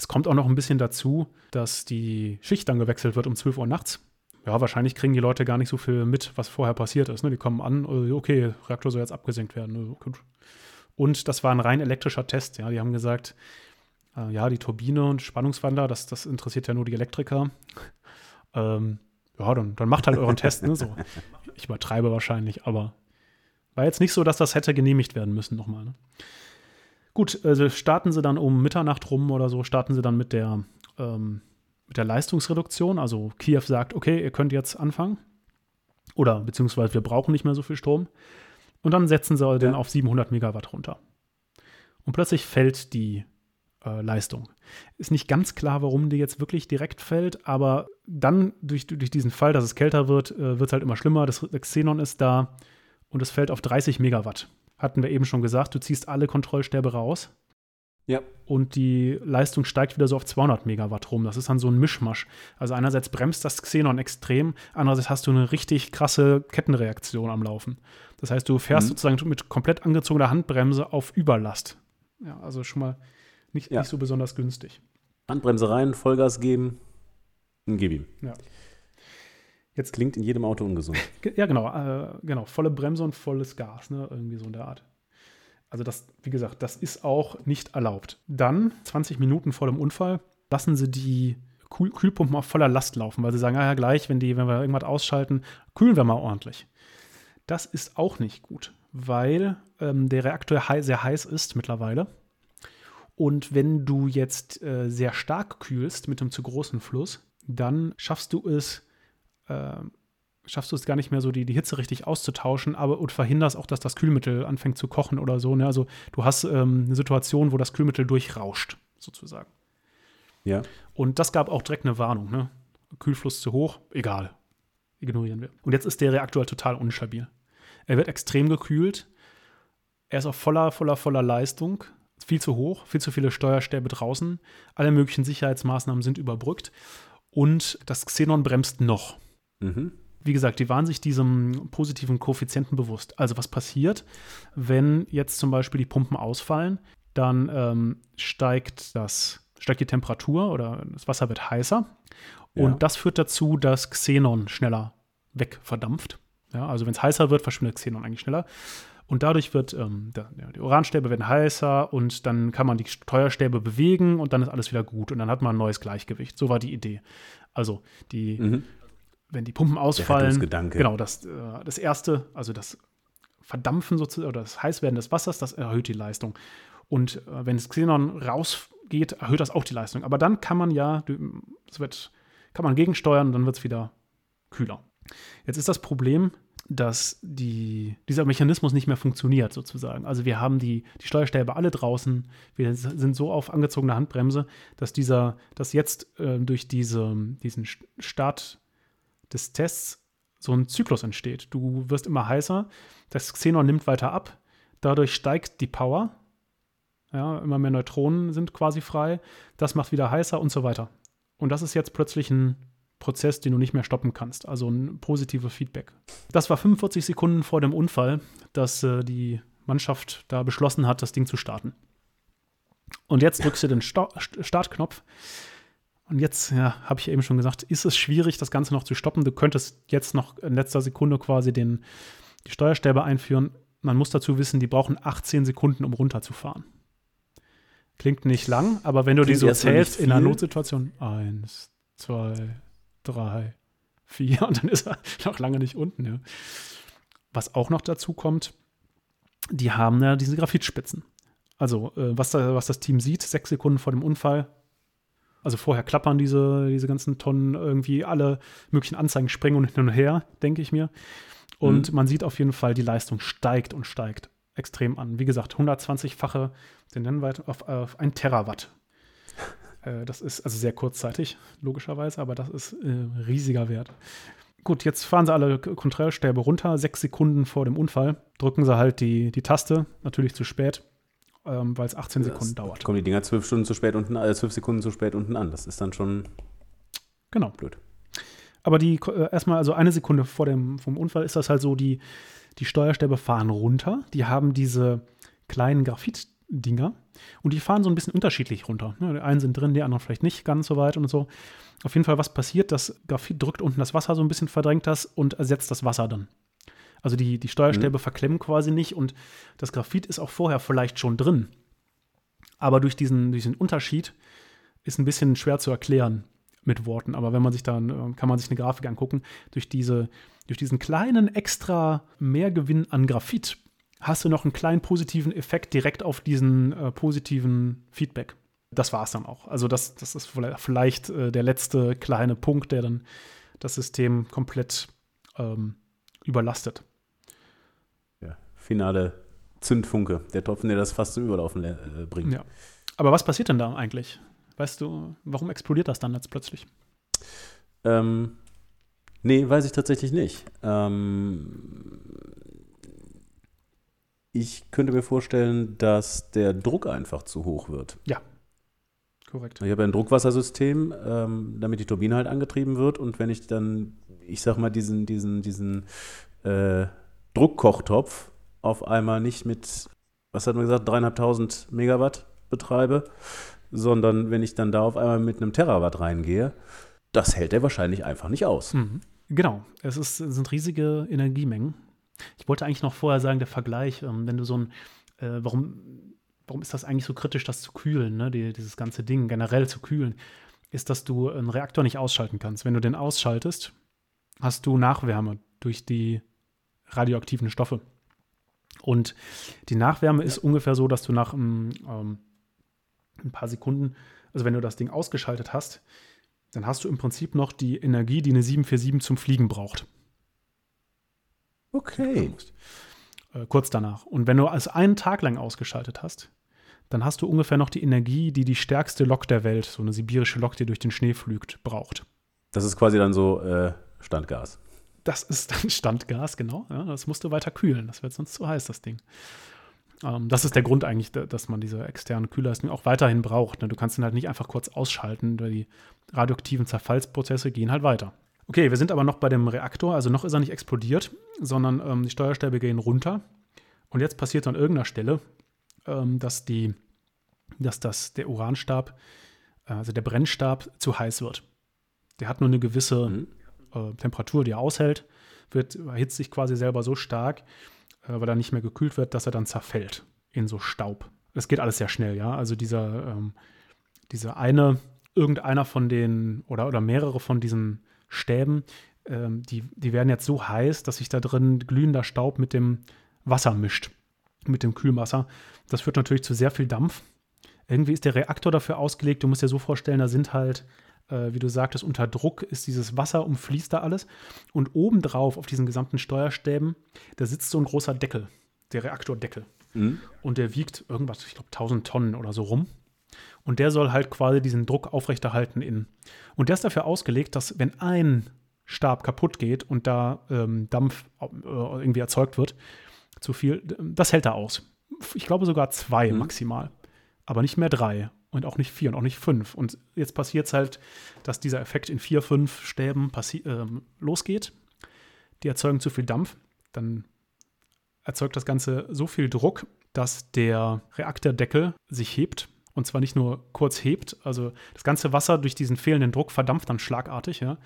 Es kommt auch noch ein bisschen dazu, dass die Schicht dann gewechselt wird um 12 Uhr nachts, ja, wahrscheinlich kriegen die Leute gar nicht so viel mit, was vorher passiert ist. Ne? Die kommen an, äh, okay, Reaktor soll jetzt abgesenkt werden. Äh, und das war ein rein elektrischer Test. Ja, die haben gesagt, äh, ja, die Turbine und Spannungswandler, das, das interessiert ja nur die Elektriker. Ähm, ja, dann, dann macht halt euren Test. Ne? So, ich übertreibe wahrscheinlich, aber war jetzt nicht so, dass das hätte genehmigt werden müssen nochmal. Ne? Gut, also starten sie dann um Mitternacht rum oder so, starten sie dann mit der, ähm, mit der Leistungsreduktion. Also Kiew sagt, okay, ihr könnt jetzt anfangen. Oder beziehungsweise wir brauchen nicht mehr so viel Strom. Und dann setzen sie ja. den auf 700 Megawatt runter. Und plötzlich fällt die äh, Leistung. Ist nicht ganz klar, warum die jetzt wirklich direkt fällt, aber dann durch, durch diesen Fall, dass es kälter wird, äh, wird es halt immer schlimmer. Das Xenon ist da und es fällt auf 30 Megawatt. Hatten wir eben schon gesagt, du ziehst alle Kontrollstäbe raus. Ja. Und die Leistung steigt wieder so auf 200 Megawatt rum. Das ist dann so ein Mischmasch. Also einerseits bremst das Xenon extrem, andererseits hast du eine richtig krasse Kettenreaktion am Laufen. Das heißt, du fährst mhm. sozusagen mit komplett angezogener Handbremse auf Überlast. Ja, also schon mal nicht, ja. nicht so besonders günstig. Handbremse rein, Vollgas geben und gib ihm. Ja. Jetzt klingt in jedem Auto ungesund. Ja, genau, äh, genau. Volle Bremse und volles Gas, ne? Irgendwie so in der Art. Also das, wie gesagt, das ist auch nicht erlaubt. Dann, 20 Minuten vor dem Unfall, lassen sie die Kühl Kühlpumpen auf voller Last laufen, weil sie sagen, ah ja, gleich, wenn, die, wenn wir irgendwas ausschalten, kühlen wir mal ordentlich. Das ist auch nicht gut, weil ähm, der Reaktor hei sehr heiß ist mittlerweile. Und wenn du jetzt äh, sehr stark kühlst mit einem zu großen Fluss, dann schaffst du es, äh, schaffst du es gar nicht mehr so, die, die Hitze richtig auszutauschen, aber und verhinderst auch, dass das Kühlmittel anfängt zu kochen oder so. Ne? Also du hast ähm, eine Situation, wo das Kühlmittel durchrauscht, sozusagen. Ja. Und das gab auch direkt eine Warnung, ne? Kühlfluss zu hoch, egal. Ignorieren wir. Und jetzt ist der Reaktor halt total unstabil. Er wird extrem gekühlt. Er ist auch voller, voller, voller Leistung. Viel zu hoch, viel zu viele Steuerstäbe draußen. Alle möglichen Sicherheitsmaßnahmen sind überbrückt. Und das Xenon bremst noch. Mhm wie gesagt, die waren sich diesem positiven Koeffizienten bewusst. Also was passiert, wenn jetzt zum Beispiel die Pumpen ausfallen, dann ähm, steigt, das, steigt die Temperatur oder das Wasser wird heißer. Ja. Und das führt dazu, dass Xenon schneller wegverdampft. Ja, also wenn es heißer wird, verschwindet Xenon eigentlich schneller. Und dadurch wird, ähm, der, ja, die Uranstäbe werden heißer und dann kann man die Steuerstäbe bewegen und dann ist alles wieder gut und dann hat man ein neues Gleichgewicht. So war die Idee. Also die mhm wenn die Pumpen ausfallen, genau, das, äh, das erste, also das Verdampfen sozusagen oder das Heißwerden des Wassers, das erhöht die Leistung. Und äh, wenn das Xenon rausgeht, erhöht das auch die Leistung. Aber dann kann man ja, es wird, kann man gegensteuern und dann wird es wieder kühler. Jetzt ist das Problem, dass die, dieser Mechanismus nicht mehr funktioniert, sozusagen. Also wir haben die, die Steuerstäbe alle draußen, wir sind so auf angezogener Handbremse, dass dieser, dass jetzt äh, durch diese, diesen Start, des Tests so ein Zyklus entsteht. Du wirst immer heißer, das Xenon nimmt weiter ab, dadurch steigt die Power. Ja, immer mehr Neutronen sind quasi frei, das macht wieder heißer und so weiter. Und das ist jetzt plötzlich ein Prozess, den du nicht mehr stoppen kannst, also ein positives Feedback. Das war 45 Sekunden vor dem Unfall, dass äh, die Mannschaft da beschlossen hat, das Ding zu starten. Und jetzt drückst du den Sta Startknopf und jetzt, ja, habe ich eben schon gesagt, ist es schwierig, das Ganze noch zu stoppen. Du könntest jetzt noch in letzter Sekunde quasi den, die Steuerstäbe einführen. Man muss dazu wissen, die brauchen 18 Sekunden, um runterzufahren. Klingt nicht lang, aber wenn du Klingt die so zählst in einer Notsituation, eins, zwei, drei, vier, und dann ist er noch lange nicht unten. Ja. Was auch noch dazu kommt, die haben ja diese Graphitspitzen. Also, äh, was, da, was das Team sieht, sechs Sekunden vor dem Unfall, also vorher klappern diese, diese ganzen Tonnen irgendwie alle möglichen Anzeigen springen und hin und her, denke ich mir. Und mhm. man sieht auf jeden Fall, die Leistung steigt und steigt extrem an. Wie gesagt, 120-fache den Nennwert auf, auf ein Terawatt. äh, das ist also sehr kurzzeitig, logischerweise, aber das ist äh, riesiger Wert. Gut, jetzt fahren sie alle Kontrollstäbe runter, sechs Sekunden vor dem Unfall, drücken sie halt die, die Taste, natürlich zu spät ähm, weil es 18 das Sekunden dauert. Kommen die Dinger zwölf Stunden zu spät unten, äh, zwölf Sekunden zu spät unten an. Das ist dann schon genau. blöd. Aber die äh, erstmal, also eine Sekunde vor dem vom Unfall ist das halt so, die, die Steuerstäbe fahren runter. Die haben diese kleinen Graphit, Dinger. Und die fahren so ein bisschen unterschiedlich runter. Ne, die einen sind drin, die anderen vielleicht nicht ganz so weit und so. Auf jeden Fall, was passiert? Das Graphit drückt unten das Wasser so ein bisschen, verdrängt das und ersetzt das Wasser dann. Also die, die Steuerstäbe mhm. verklemmen quasi nicht und das Graphit ist auch vorher vielleicht schon drin. Aber durch diesen, diesen Unterschied ist ein bisschen schwer zu erklären mit Worten. Aber wenn man sich dann, äh, kann man sich eine Grafik angucken, durch, diese, durch diesen kleinen extra Mehrgewinn an Graphit hast du noch einen kleinen positiven Effekt direkt auf diesen äh, positiven Feedback. Das war es dann auch. Also das, das ist vielleicht äh, der letzte kleine Punkt, der dann das System komplett ähm, überlastet. Finale Zündfunke, der Tropfen, der das fast zum Überlaufen äh, bringt. Ja. Aber was passiert denn da eigentlich? Weißt du, warum explodiert das dann jetzt plötzlich? Ähm, nee, weiß ich tatsächlich nicht. Ähm, ich könnte mir vorstellen, dass der Druck einfach zu hoch wird. Ja, korrekt. Ich habe ein Druckwassersystem, ähm, damit die Turbine halt angetrieben wird. Und wenn ich dann, ich sag mal, diesen, diesen, diesen äh, Druckkochtopf auf einmal nicht mit, was hat man gesagt, dreieinhalbtausend Megawatt betreibe, sondern wenn ich dann da auf einmal mit einem Terawatt reingehe, das hält er wahrscheinlich einfach nicht aus. Mhm. Genau, es, ist, es sind riesige Energiemengen. Ich wollte eigentlich noch vorher sagen, der Vergleich, ähm, wenn du so ein, äh, warum, warum ist das eigentlich so kritisch, das zu kühlen, ne? Die, dieses ganze Ding generell zu kühlen, ist, dass du einen Reaktor nicht ausschalten kannst. Wenn du den ausschaltest, hast du Nachwärme durch die radioaktiven Stoffe. Und die Nachwärme ist ungefähr so, dass du nach ähm, ähm, ein paar Sekunden, also wenn du das Ding ausgeschaltet hast, dann hast du im Prinzip noch die Energie, die eine 747 zum Fliegen braucht. Okay. Äh, kurz danach. Und wenn du es einen Tag lang ausgeschaltet hast, dann hast du ungefähr noch die Energie, die die stärkste Lok der Welt, so eine sibirische Lok, die durch den Schnee flügt, braucht. Das ist quasi dann so äh, Standgas. Das ist dann Standgas, genau. Ja, das musst du weiter kühlen. Das wird sonst zu heiß, das Ding. Ähm, das ist der Grund eigentlich, dass man diese externen Kühlleistung auch weiterhin braucht. Ne? Du kannst ihn halt nicht einfach kurz ausschalten, weil die radioaktiven Zerfallsprozesse gehen halt weiter. Okay, wir sind aber noch bei dem Reaktor, also noch ist er nicht explodiert, sondern ähm, die Steuerstäbe gehen runter. Und jetzt passiert an irgendeiner Stelle, ähm, dass, die, dass das, der Uranstab, äh, also der Brennstab, zu heiß wird. Der hat nur eine gewisse mhm. Äh, Temperatur, die er aushält, wird, erhitzt sich quasi selber so stark, äh, weil er nicht mehr gekühlt wird, dass er dann zerfällt in so Staub. Das geht alles sehr schnell, ja. Also dieser, ähm, dieser eine, irgendeiner von den oder, oder mehrere von diesen Stäben, ähm, die, die werden jetzt so heiß, dass sich da drin glühender Staub mit dem Wasser mischt, mit dem Kühlwasser. Das führt natürlich zu sehr viel Dampf. Irgendwie ist der Reaktor dafür ausgelegt, du musst dir so vorstellen, da sind halt, äh, wie du sagtest, unter Druck ist dieses Wasser, umfließt da alles. Und obendrauf auf diesen gesamten Steuerstäben, da sitzt so ein großer Deckel, der Reaktordeckel. Mhm. Und der wiegt irgendwas, ich glaube, 1000 Tonnen oder so rum. Und der soll halt quasi diesen Druck aufrechterhalten innen. Und der ist dafür ausgelegt, dass wenn ein Stab kaputt geht und da ähm, Dampf äh, irgendwie erzeugt wird, zu viel, das hält er aus. Ich glaube sogar zwei mhm. maximal. Aber nicht mehr drei und auch nicht vier und auch nicht fünf. Und jetzt passiert es halt, dass dieser Effekt in vier, fünf Stäben äh, losgeht. Die erzeugen zu viel Dampf. Dann erzeugt das Ganze so viel Druck, dass der Reaktordeckel sich hebt und zwar nicht nur kurz hebt, also das ganze Wasser durch diesen fehlenden Druck verdampft dann schlagartig, ja.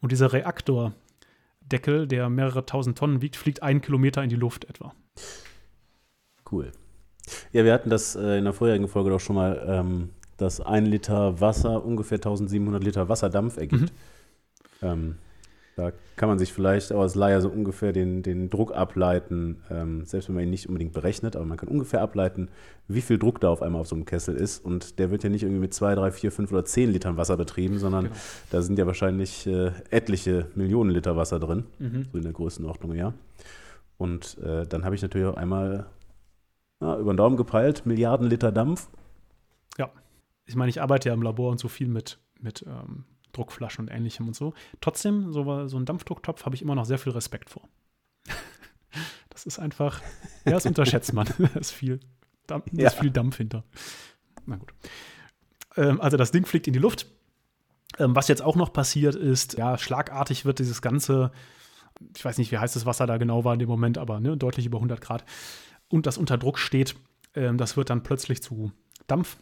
Und dieser Reaktordeckel, der mehrere tausend Tonnen wiegt, fliegt einen Kilometer in die Luft etwa. Cool. Ja, wir hatten das äh, in der vorherigen Folge doch schon mal, ähm, dass ein Liter Wasser ungefähr 1700 Liter Wasserdampf ergibt. Mhm. Ähm, da kann man sich vielleicht aus Laie so ungefähr den, den Druck ableiten, ähm, selbst wenn man ihn nicht unbedingt berechnet, aber man kann ungefähr ableiten, wie viel Druck da auf einmal auf so einem Kessel ist. Und der wird ja nicht irgendwie mit 2, 3, 4, 5 oder 10 Litern Wasser betrieben, sondern genau. da sind ja wahrscheinlich äh, etliche Millionen Liter Wasser drin, mhm. so in der Größenordnung, ja. Und äh, dann habe ich natürlich auch einmal na, über den Daumen gepeilt, Milliarden Liter Dampf. Ja, ich meine, ich arbeite ja im Labor und so viel mit, mit ähm, Druckflaschen und ähnlichem und so. Trotzdem, so, so ein Dampfdrucktopf habe ich immer noch sehr viel Respekt vor. das ist einfach, ja, das unterschätzt man. da ist viel, Dampf, ja. ist viel Dampf hinter. Na gut. Ähm, also das Ding fliegt in die Luft. Ähm, was jetzt auch noch passiert ist, ja, schlagartig wird dieses ganze, ich weiß nicht, wie heiß das Wasser da genau war in dem Moment, aber ne, deutlich über 100 Grad und das unter Druck steht, Ähm, das wird dann plötzlich zu Dampf,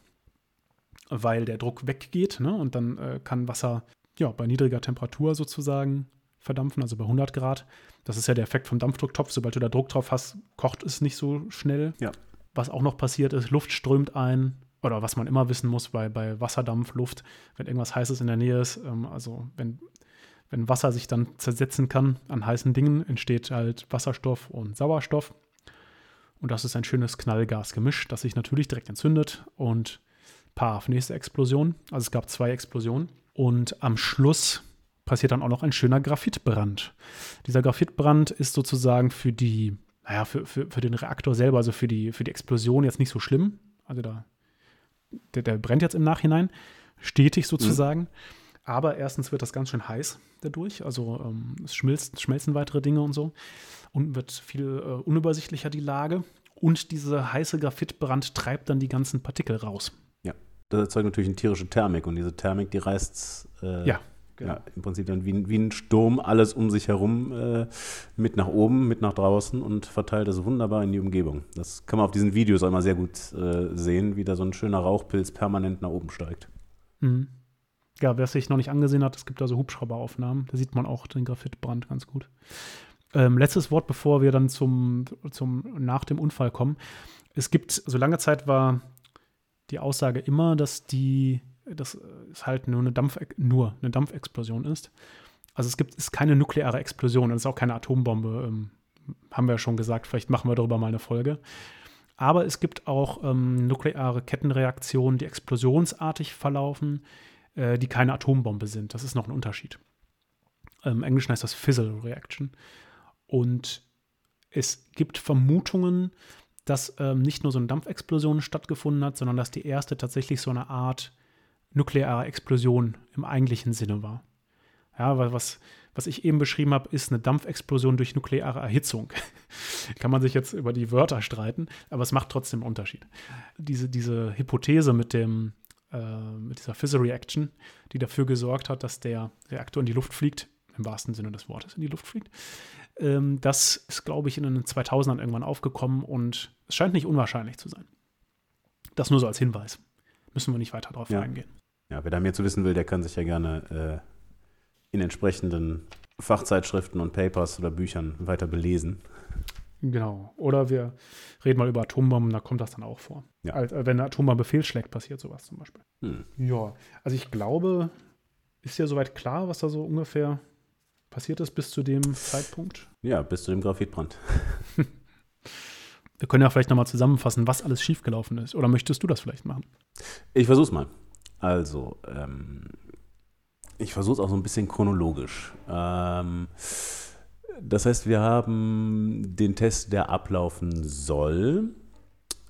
weil der Druck weggeht ne? und dann äh, kann Wasser ja, bei niedriger Temperatur sozusagen verdampfen, also bei 100 Grad. Das ist ja der Effekt vom Dampfdrucktopf. Sobald du da Druck drauf hast, kocht es nicht so schnell. Ja. Was auch noch passiert ist, Luft strömt ein. Oder was man immer wissen muss bei, bei Wasserdampf, Luft, wenn irgendwas Heißes in der Nähe ist, ähm, also wenn, wenn Wasser sich dann zersetzen kann an heißen Dingen, entsteht halt Wasserstoff und Sauerstoff. Und das ist ein schönes Knallgasgemisch, das sich natürlich direkt entzündet und paf, nächste Explosion. Also es gab zwei Explosionen. Und am Schluss passiert dann auch noch ein schöner Graphitbrand. Dieser Graphitbrand ist sozusagen für die, naja, für, für, für den Reaktor selber, also für die, für die Explosion jetzt nicht so schlimm. Also da, der, der brennt jetzt im Nachhinein, stetig sozusagen. Mhm. Aber erstens wird das ganz schön heiß dadurch. Also ähm, es schmilzt, schmelzen weitere Dinge und so. Und wird viel äh, unübersichtlicher die Lage. Und dieser heiße Graphitbrand treibt dann die ganzen Partikel raus. Ja, das erzeugt natürlich eine tierische Thermik. Und diese Thermik, die reißt äh, ja. Genau. Ja, im Prinzip dann wie, wie ein Sturm alles um sich herum äh, mit nach oben, mit nach draußen und verteilt es wunderbar in die Umgebung. Das kann man auf diesen Videos auch immer sehr gut äh, sehen, wie da so ein schöner Rauchpilz permanent nach oben steigt. Mhm. Ja, wer es sich noch nicht angesehen hat, es gibt da so Hubschrauberaufnahmen, da sieht man auch den Graphitbrand ganz gut. Ähm, letztes Wort, bevor wir dann zum, zum nach dem Unfall kommen. Es gibt, so also lange Zeit war die Aussage immer, dass die dass es halt nur eine, Dampf, nur eine Dampfexplosion ist. Also es gibt ist keine nukleare Explosion, es ist auch keine Atombombe, ähm, haben wir ja schon gesagt, vielleicht machen wir darüber mal eine Folge. Aber es gibt auch ähm, nukleare Kettenreaktionen, die explosionsartig verlaufen, äh, die keine Atombombe sind. Das ist noch ein Unterschied. Im ähm, Englischen heißt das Fizzle Reaction. Und es gibt Vermutungen, dass ähm, nicht nur so eine Dampfexplosion stattgefunden hat, sondern dass die erste tatsächlich so eine Art nukleare Explosion im eigentlichen Sinne war. Ja, weil was, was ich eben beschrieben habe, ist eine Dampfexplosion durch nukleare Erhitzung. Kann man sich jetzt über die Wörter streiten, aber es macht trotzdem einen Unterschied. Diese, diese Hypothese mit, dem, äh, mit dieser Fizzle Reaction, die dafür gesorgt hat, dass der Reaktor in die Luft fliegt, im wahrsten Sinne des Wortes in die Luft fliegt, ähm, das ist, glaube ich, in den 2000ern irgendwann aufgekommen und es scheint nicht unwahrscheinlich zu sein. Das nur so als Hinweis. Müssen wir nicht weiter drauf ja. eingehen. Ja, wer da mehr zu wissen will, der kann sich ja gerne äh, in entsprechenden Fachzeitschriften und Papers oder Büchern weiter belesen. Genau. Oder wir reden mal über Atombomben, da kommt das dann auch vor. Ja. Als, äh, wenn eine Atombombe fehlschlägt, passiert sowas zum Beispiel. Hm. Ja, also ich glaube, ist ja soweit klar, was da so ungefähr passiert ist bis zu dem Zeitpunkt? Ja, bis zu dem Graphitbrand. wir können ja vielleicht nochmal zusammenfassen, was alles schiefgelaufen ist. Oder möchtest du das vielleicht machen? Ich versuch's mal. Also, ähm, ich versuche es auch so ein bisschen chronologisch. Ähm, das heißt, wir haben den Test, der ablaufen soll,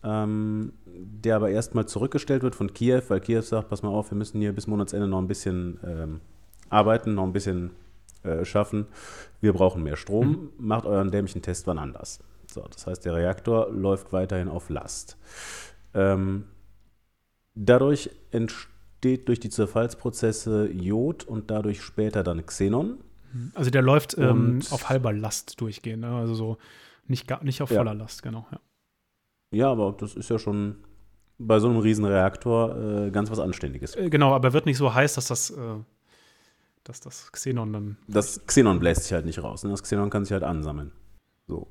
ähm, der aber erstmal zurückgestellt wird von Kiew, weil Kiew sagt, pass mal auf, wir müssen hier bis Monatsende noch ein bisschen ähm, arbeiten, noch ein bisschen äh, schaffen. Wir brauchen mehr Strom, mhm. macht euren dämlichen Test wann anders. So, das heißt, der Reaktor läuft weiterhin auf Last. Ähm, dadurch entsteht durch die Zerfallsprozesse Jod und dadurch später dann Xenon. Also der läuft ähm, auf halber Last durchgehend, ne? also so nicht, nicht auf voller ja. Last, genau. Ja. ja, aber das ist ja schon bei so einem Riesenreaktor äh, ganz was Anständiges. Äh, genau, aber wird nicht so heiß, dass das, äh, dass das Xenon dann. Das Xenon bläst sich halt nicht raus. Ne? Das Xenon kann sich halt ansammeln. So.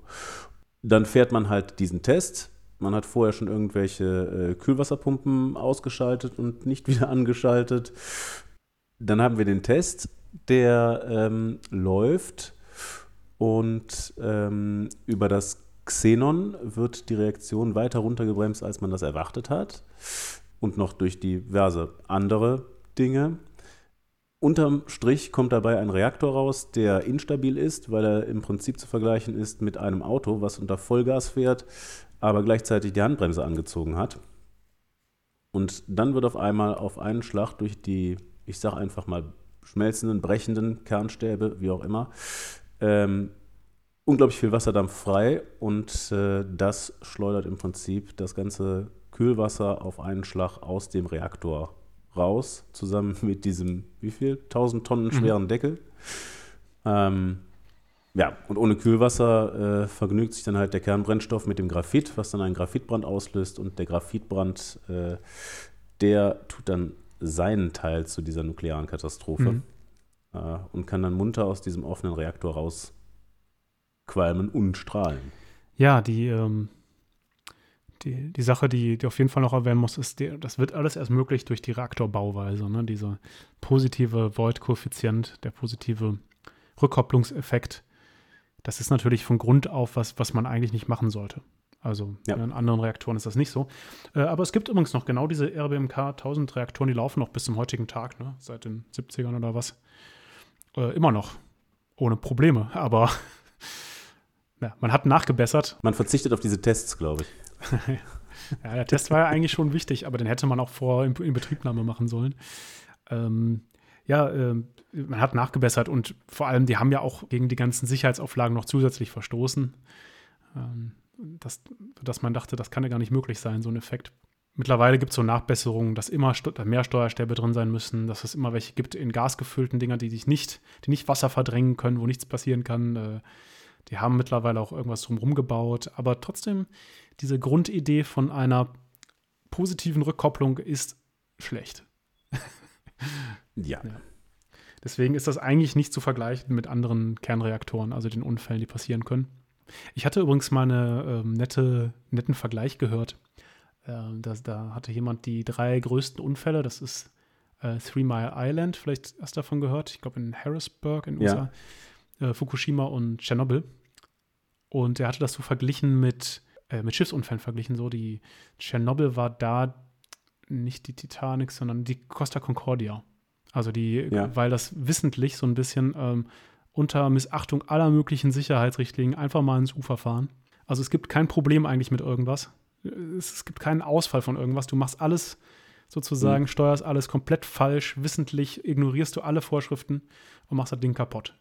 Dann fährt man halt diesen Test man hat vorher schon irgendwelche äh, Kühlwasserpumpen ausgeschaltet und nicht wieder angeschaltet. Dann haben wir den Test, der ähm, läuft und ähm, über das Xenon wird die Reaktion weiter runtergebremst, als man das erwartet hat. Und noch durch diverse andere Dinge. Unterm Strich kommt dabei ein Reaktor raus, der instabil ist, weil er im Prinzip zu vergleichen ist mit einem Auto, was unter Vollgas fährt, aber gleichzeitig die Handbremse angezogen hat. Und dann wird auf einmal auf einen Schlag durch die, ich sage einfach mal, schmelzenden, brechenden Kernstäbe, wie auch immer, ähm, unglaublich viel Wasserdampf frei und äh, das schleudert im Prinzip das ganze Kühlwasser auf einen Schlag aus dem Reaktor raus, zusammen mit diesem, wie viel, 1000 Tonnen mhm. schweren mhm. Deckel. Ähm, ja, und ohne Kühlwasser äh, vergnügt sich dann halt der Kernbrennstoff mit dem Graphit, was dann einen Graphitbrand auslöst. Und der Graphitbrand, äh, der tut dann seinen Teil zu dieser nuklearen Katastrophe Mhm. äh, und kann dann munter aus diesem offenen Reaktor rausqualmen und strahlen. Ja, die, ähm, die, die Sache, die, die auf jeden Fall noch erwähnen muss, ist, die, das wird alles erst möglich durch die Reaktorbauweise. Ne? Dieser positive Void-Koeffizient, der positive Rückkopplungseffekt. Das ist natürlich von Grund auf was, was man eigentlich nicht machen sollte. Also Ja. in anderen Reaktoren ist das nicht so. Äh, aber es gibt übrigens noch genau diese RBMK 1000 Reaktoren, die laufen noch bis zum heutigen Tag, ne? seit den 70ern oder was. Äh, immer noch. Ohne Probleme. Aber ja, man hat nachgebessert. Man verzichtet auf diese Tests, glaube ich. Ja, der Test war ja eigentlich schon wichtig, aber den hätte man auch vor in, in Betriebnahme machen sollen. Ähm, ja, ähm, man hat nachgebessert und vor allem, die haben ja auch gegen die ganzen Sicherheitsauflagen noch zusätzlich verstoßen. Ähm, dass, dass man dachte, das kann ja gar nicht möglich sein, so ein Effekt. Mittlerweile gibt es so Nachbesserungen, dass immer mehr Steuerstäbe drin sein müssen, dass es immer welche gibt in gasgefüllten Dingern, die sich nicht, die nicht Wasser verdrängen können, wo nichts passieren kann. Äh, die haben mittlerweile auch irgendwas drumherum gebaut, aber trotzdem, diese Grundidee von einer positiven Rückkopplung ist schlecht. Ja. Ja. Deswegen ist das eigentlich nicht zu vergleichen mit anderen Kernreaktoren, also den Unfällen, die passieren können. Ich hatte übrigens mal einen ähm, nette, netten Vergleich gehört. Ähm, da, da hatte jemand die drei größten Unfälle, das ist äh, Three Mile Island, vielleicht hast du davon gehört, ich glaube in Harrisburg in den Ja. USA, äh, Fukushima und Tschernobyl. Und er hatte das so verglichen mit, äh, mit Schiffsunfällen verglichen. So, die Tschernobyl war da nicht die Titanic, sondern die Costa Concordia. Also die, Ja. weil das wissentlich so ein bisschen ähm, unter Missachtung aller möglichen Sicherheitsrichtlinien einfach mal ins Ufer fahren. Also es gibt kein Problem eigentlich mit irgendwas. Es, es gibt keinen Ausfall von irgendwas. Du machst alles sozusagen, steuerst alles komplett falsch, wissentlich ignorierst du alle Vorschriften und machst das Ding kaputt.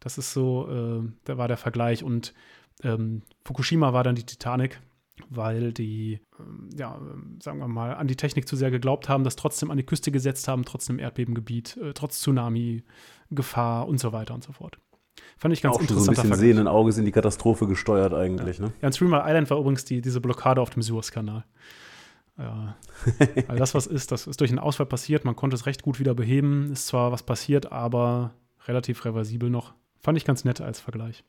Das ist so, äh, da war der Vergleich. Und ähm, Fukushima war dann die Titanic, weil die, ähm, ja, sagen wir mal, an die Technik zu sehr geglaubt haben, das trotzdem an die Küste gesetzt haben, trotz dem Erdbebengebiet, äh, trotz Tsunami, Gefahr und so weiter und so fort. Fand ich ganz Auch schon so ein bisschen Vergleich. sehenden Auges in die Katastrophe gesteuert eigentlich. Ne? Ja, Three Mile Island war übrigens die, diese Blockade auf dem Suezkanal. Ja. Weil das, was ist, das ist durch einen Ausfall passiert. Man konnte es recht gut wieder beheben. Ist zwar was passiert, aber relativ reversibel noch. Fand ich ganz nett als Vergleich.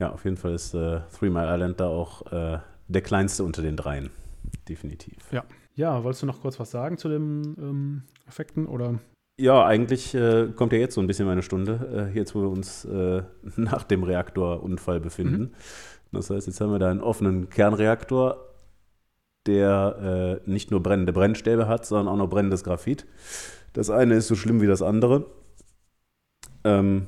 Ja, auf jeden Fall ist äh, Three Mile Island da auch äh, der kleinste unter den dreien. Definitiv. Ja, wolltest du noch kurz was sagen zu den ähm, Effekten? Oder? Ja, eigentlich äh, kommt ja jetzt so ein bisschen meine Stunde, äh, jetzt wo wir uns äh, nach dem Reaktorunfall befinden. Das heißt, jetzt haben wir da einen offenen Kernreaktor, der äh, nicht nur brennende Brennstäbe hat, sondern auch noch brennendes Graphit. Das eine ist so schlimm wie das andere. Ähm,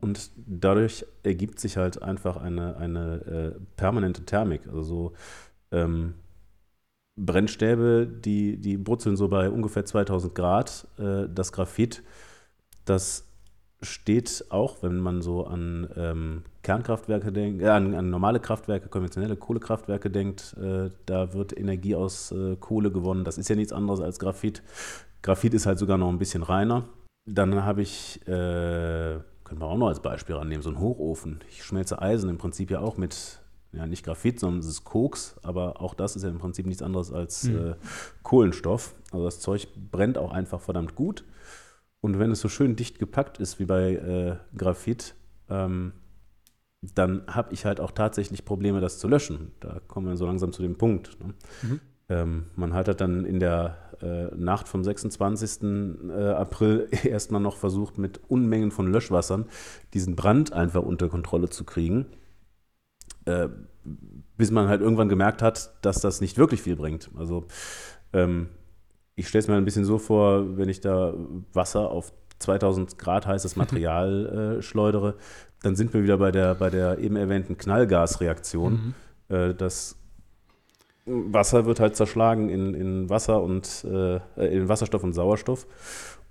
und dadurch ergibt sich halt einfach eine, eine äh, permanente Thermik. Also so ähm, Brennstäbe, die, die brutzeln so bei ungefähr 2000 Grad. Äh, das Graphit, das steht auch, wenn man so an ähm, Kernkraftwerke denkt, äh, an, an normale Kraftwerke, konventionelle Kohlekraftwerke denkt, äh, da wird Energie aus äh, Kohle gewonnen. Das ist ja nichts anderes als Graphit. Graphit ist halt sogar noch ein bisschen reiner. Dann habe ich, äh, können wir auch noch als Beispiel annehmen, so einen Hochofen. Ich schmelze Eisen im Prinzip ja auch mit, ja nicht Graphit, sondern es ist Koks, aber auch das ist ja im Prinzip nichts anderes als Mhm. äh, Kohlenstoff. Also das Zeug brennt auch einfach verdammt gut. Und wenn es so schön dicht gepackt ist wie bei äh, Graphit, ähm, dann habe ich halt auch tatsächlich Probleme, das zu löschen. Da kommen wir so langsam zu dem Punkt. Ne? Mhm. Ähm, man hat halt dann in der äh, Nacht vom 26. Äh, April erstmal noch versucht, mit Unmengen von Löschwassern diesen Brand einfach unter Kontrolle zu kriegen. Äh, bis man halt irgendwann gemerkt hat, dass das nicht wirklich viel bringt. Also ähm, ich stelle es mir ein bisschen so vor, wenn ich da Wasser auf 2000 Grad heißes Material äh, schleudere, dann sind wir wieder bei der, bei der eben erwähnten Knallgasreaktion. Mhm. Äh, das Wasser wird halt zerschlagen in, in Wasser und äh, in Wasserstoff und Sauerstoff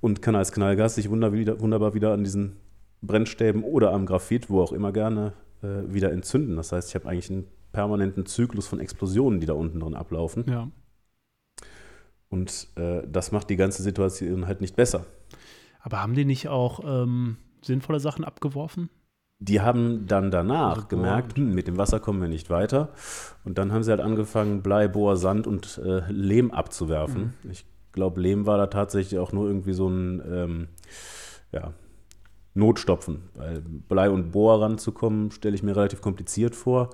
und kann als Knallgas sich wunder wieder, wunderbar wieder an diesen Brennstäben oder am Graphit, wo auch immer gerne, äh, wieder entzünden. Das heißt, ich habe eigentlich einen permanenten Zyklus von Explosionen, die da unten drin ablaufen. Ja. Und äh, das macht die ganze Situation halt nicht besser. Aber haben die nicht auch ähm, sinnvolle Sachen abgeworfen? Die haben dann danach gemerkt, hm, mit dem Wasser kommen wir nicht weiter. Und dann haben sie halt angefangen, Blei, Bohr, Sand und äh, Lehm abzuwerfen. Ich glaube, Lehm war da tatsächlich auch nur irgendwie so ein ähm, ja, Notstopfen. Weil Blei und Bohr ranzukommen, stelle ich mir relativ kompliziert vor.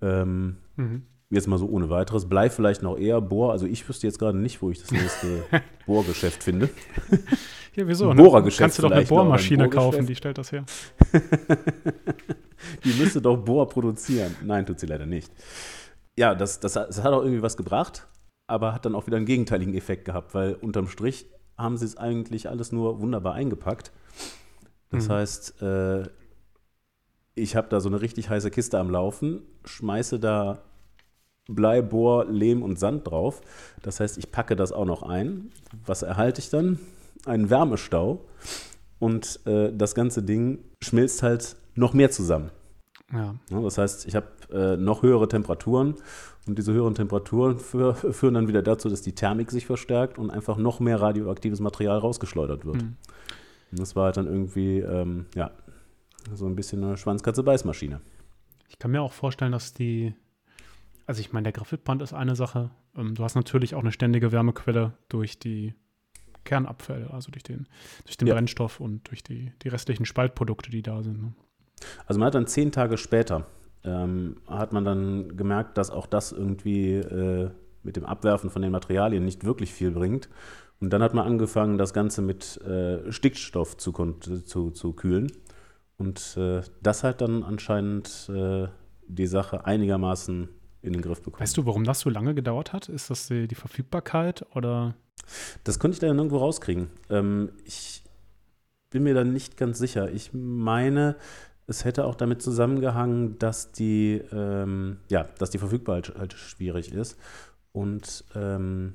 Ähm, Mhm. Jetzt mal so ohne weiteres. Blei vielleicht noch eher, Bohr. Also ich wüsste jetzt gerade nicht, wo ich das nächste Bohrgeschäft finde. Ja, wieso? Ein ne? Kannst du doch eine Bohrmaschine kaufen, die stellt das her. Die müsste doch Bohr produzieren. Nein, tut sie leider nicht. Ja, das, das, das hat auch irgendwie was gebracht, aber hat dann auch wieder einen gegenteiligen Effekt gehabt, weil unterm Strich haben sie es eigentlich alles nur wunderbar eingepackt. Das Mhm. heißt, äh, ich habe da so eine richtig heiße Kiste am Laufen, schmeiße da Blei, Bohr, Lehm und Sand drauf. Das heißt, ich packe das auch noch ein. Was erhalte ich dann? Einen Wärmestau. Und äh, das ganze Ding schmilzt halt noch mehr zusammen. Ja. Ja, das heißt, ich habe äh, noch höhere Temperaturen und diese höheren Temperaturen für, führen dann wieder dazu, dass die Thermik sich verstärkt und einfach noch mehr radioaktives Material rausgeschleudert wird. Mhm. Und das war halt dann irgendwie, ähm, ja, so ein bisschen eine Schwanzkatze-Beißmaschine. Ich kann mir auch vorstellen, dass die, also ich meine, der Graphitband ist eine Sache. Ähm, du hast natürlich auch eine ständige Wärmequelle durch die Kernabfälle, also durch den, durch den Ja. Brennstoff und durch die, die restlichen Spaltprodukte, die da sind. Ne? Also man hat dann zehn Tage später, ähm, hat man dann gemerkt, dass auch das irgendwie äh, mit dem Abwerfen von den Materialien nicht wirklich viel bringt. Und dann hat man angefangen, das Ganze mit äh, Stickstoff zu, zu, zu kühlen. Und äh, das hat dann anscheinend äh, die Sache einigermaßen in den Griff bekommen. Weißt du, warum das so lange gedauert hat? Ist das die, die Verfügbarkeit oder? Das konnte ich leider nirgendwo rauskriegen. Ähm, ich bin mir da nicht ganz sicher. Ich meine, es hätte auch damit zusammengehangen, dass die, ähm, ja, dass die Verfügbarkeit halt schwierig ist. Und ähm,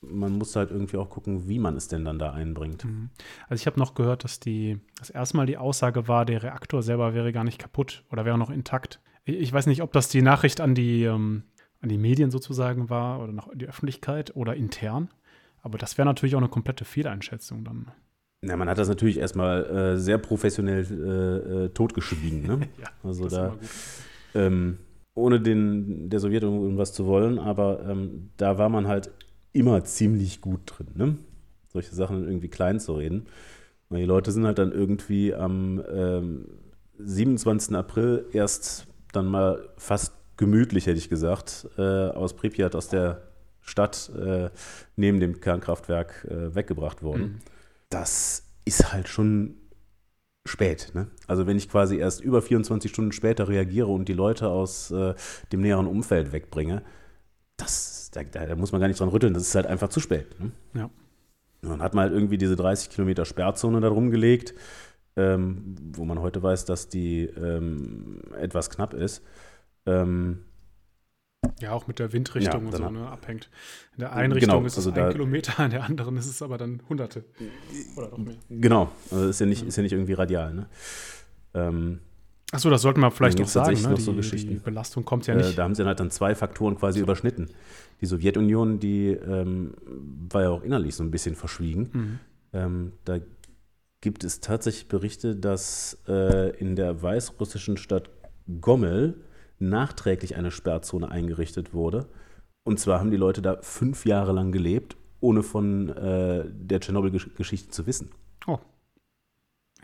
man muss halt irgendwie auch gucken, wie man es denn dann da einbringt. Mhm. Also ich habe noch gehört, dass die, das erste Mal die Aussage war, der Reaktor selber wäre gar nicht kaputt oder wäre noch intakt. Ich, ich weiß nicht, ob das die Nachricht an die, ähm, an die Medien sozusagen war oder noch an die Öffentlichkeit oder intern. Aber das wäre natürlich auch eine komplette Fehleinschätzung dann. Ja, man hat das natürlich erstmal äh, sehr professionell äh, äh, totgeschwiegen. Ne? Ja, Also da, ähm, ohne den, der Sowjetunion irgendwas zu wollen, aber ähm, da war man halt immer ziemlich gut drin, ne? solche Sachen irgendwie klein zu reden. Weil die Leute sind halt dann irgendwie am ähm, 27. April erst dann mal fast gemütlich, hätte ich gesagt, äh, aus Pripyat, aus der Stadt äh, neben dem Kernkraftwerk äh, weggebracht worden Mhm. das ist halt schon spät. Ne? Also wenn ich quasi erst über 24 Stunden später reagiere und die Leute aus äh, dem näheren Umfeld wegbringe, das, da, da, da muss man gar nicht dran rütteln, das ist halt einfach zu spät. Ne? Ja. Und dann hat man halt irgendwie diese 30 Kilometer Sperrzone da rumgelegt, ähm, wo man heute weiß, dass die ähm, etwas knapp ist. Ähm, Ja, auch mit der Windrichtung Ja, und so dann- ne, abhängt. In der einen Richtung Genau, ist also es ein da- Kilometer, in der anderen ist es aber dann Hunderte. Oder noch mehr. genau, also ist ja nicht, ist ja nicht irgendwie radial. Ne? Ähm, Achso, das sollten wir vielleicht noch sagen. Ne? noch so die, Geschichten. die Belastung kommt ja Äh, nicht. da haben sie dann halt dann zwei Faktoren quasi überschnitten. Die Sowjetunion, die ähm, war ja auch innerlich so ein bisschen verschwiegen. Mhm. Ähm, da gibt es tatsächlich Berichte, dass äh, in der weißrussischen Stadt Gommel nachträglich eine Sperrzone eingerichtet wurde. Und zwar haben die Leute da fünf Jahre lang gelebt, ohne von äh, der Tschernobyl-Geschichte zu wissen. Oh.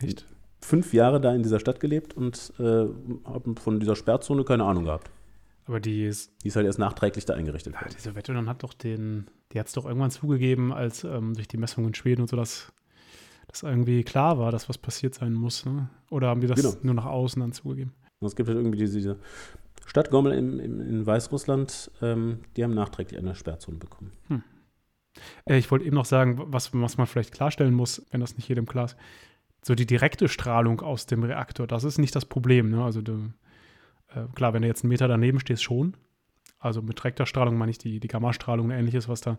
Echt? Fünf Jahre da in dieser Stadt gelebt und äh, haben von dieser Sperrzone keine Ahnung gehabt. Aber die, ist, Die ist halt erst nachträglich da eingerichtet ja, worden. die Sowjetunion hat doch den, die hat es doch irgendwann zugegeben, als ähm, durch die Messungen in Schweden und so, dass, dass irgendwie klar war, dass was passiert sein muss. Ne? Oder haben die das Genau. nur nach außen dann zugegeben? Es gibt halt irgendwie diese, diese Stadt Gommel im, im, in Weißrussland, ähm, die haben nachträglich eine Sperrzone bekommen. Äh, ich wollte eben noch sagen, was, was man vielleicht klarstellen muss, wenn das nicht jedem klar ist. So die direkte Strahlung aus dem Reaktor, das ist nicht das Problem. Ne? Also du, äh, klar, wenn du jetzt einen Meter daneben stehst, schon. Also mit direkter Strahlung meine ich die, die Gammastrahlung und ähnliches, was da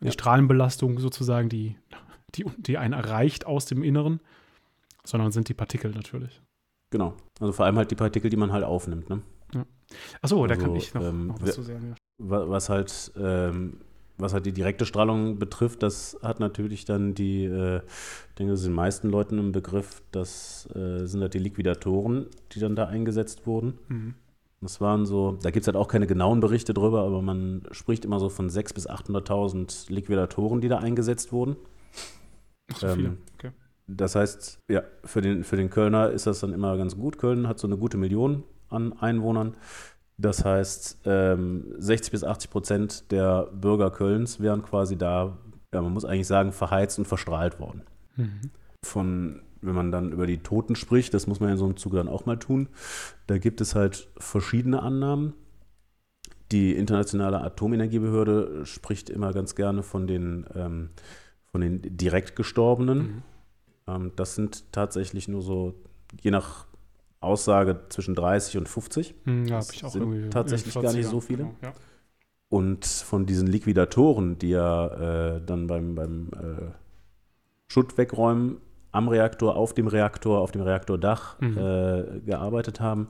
die Ja. Strahlenbelastung sozusagen, die, die, die einen erreicht aus dem Inneren, sondern sind die Partikel natürlich. Genau. Also vor allem halt die Partikel, die man halt aufnimmt. Ne? Achso, da kann Also, ich noch, ähm, noch was zu sagen. Ja. Wa- Was halt, ähm, was halt die direkte Strahlung betrifft, das hat natürlich dann die, äh, ich denke, das sind den meisten Leuten im Begriff, das äh, sind halt die Liquidatoren, die dann da eingesetzt wurden. Mhm. Das waren so, da gibt es halt auch keine genauen Berichte drüber, aber man spricht immer so von 600.000 bis 800.000 Liquidatoren, die da eingesetzt wurden. Ach, so Ähm, viele. Okay. Das heißt, ja, für den, für den Kölner ist das dann immer ganz gut. Köln hat so eine gute Million an Einwohnern. Das heißt, ähm, 60 bis 80 Prozent der Bürger Kölns wären quasi da, ja, man muss eigentlich sagen, verheizt und verstrahlt worden. Mhm. Von, wenn man dann über die Toten spricht, das muss man in so einem Zuge dann auch mal tun, da gibt es halt verschiedene Annahmen. Die internationale Atomenergiebehörde spricht immer ganz gerne von den, ähm, von den direkt Gestorbenen. Mhm. Ähm, das sind tatsächlich nur so, je nach Aussage, zwischen 30 und 50. Mhm, ja, habe ich auch sind irgendwie. tatsächlich gar nicht 40ern, so viele. Genau, ja. Und von diesen Liquidatoren, die ja äh, dann beim, beim äh, Schutt wegräumen am Reaktor, auf dem Reaktor, auf dem Reaktordach Mhm. äh, gearbeitet haben,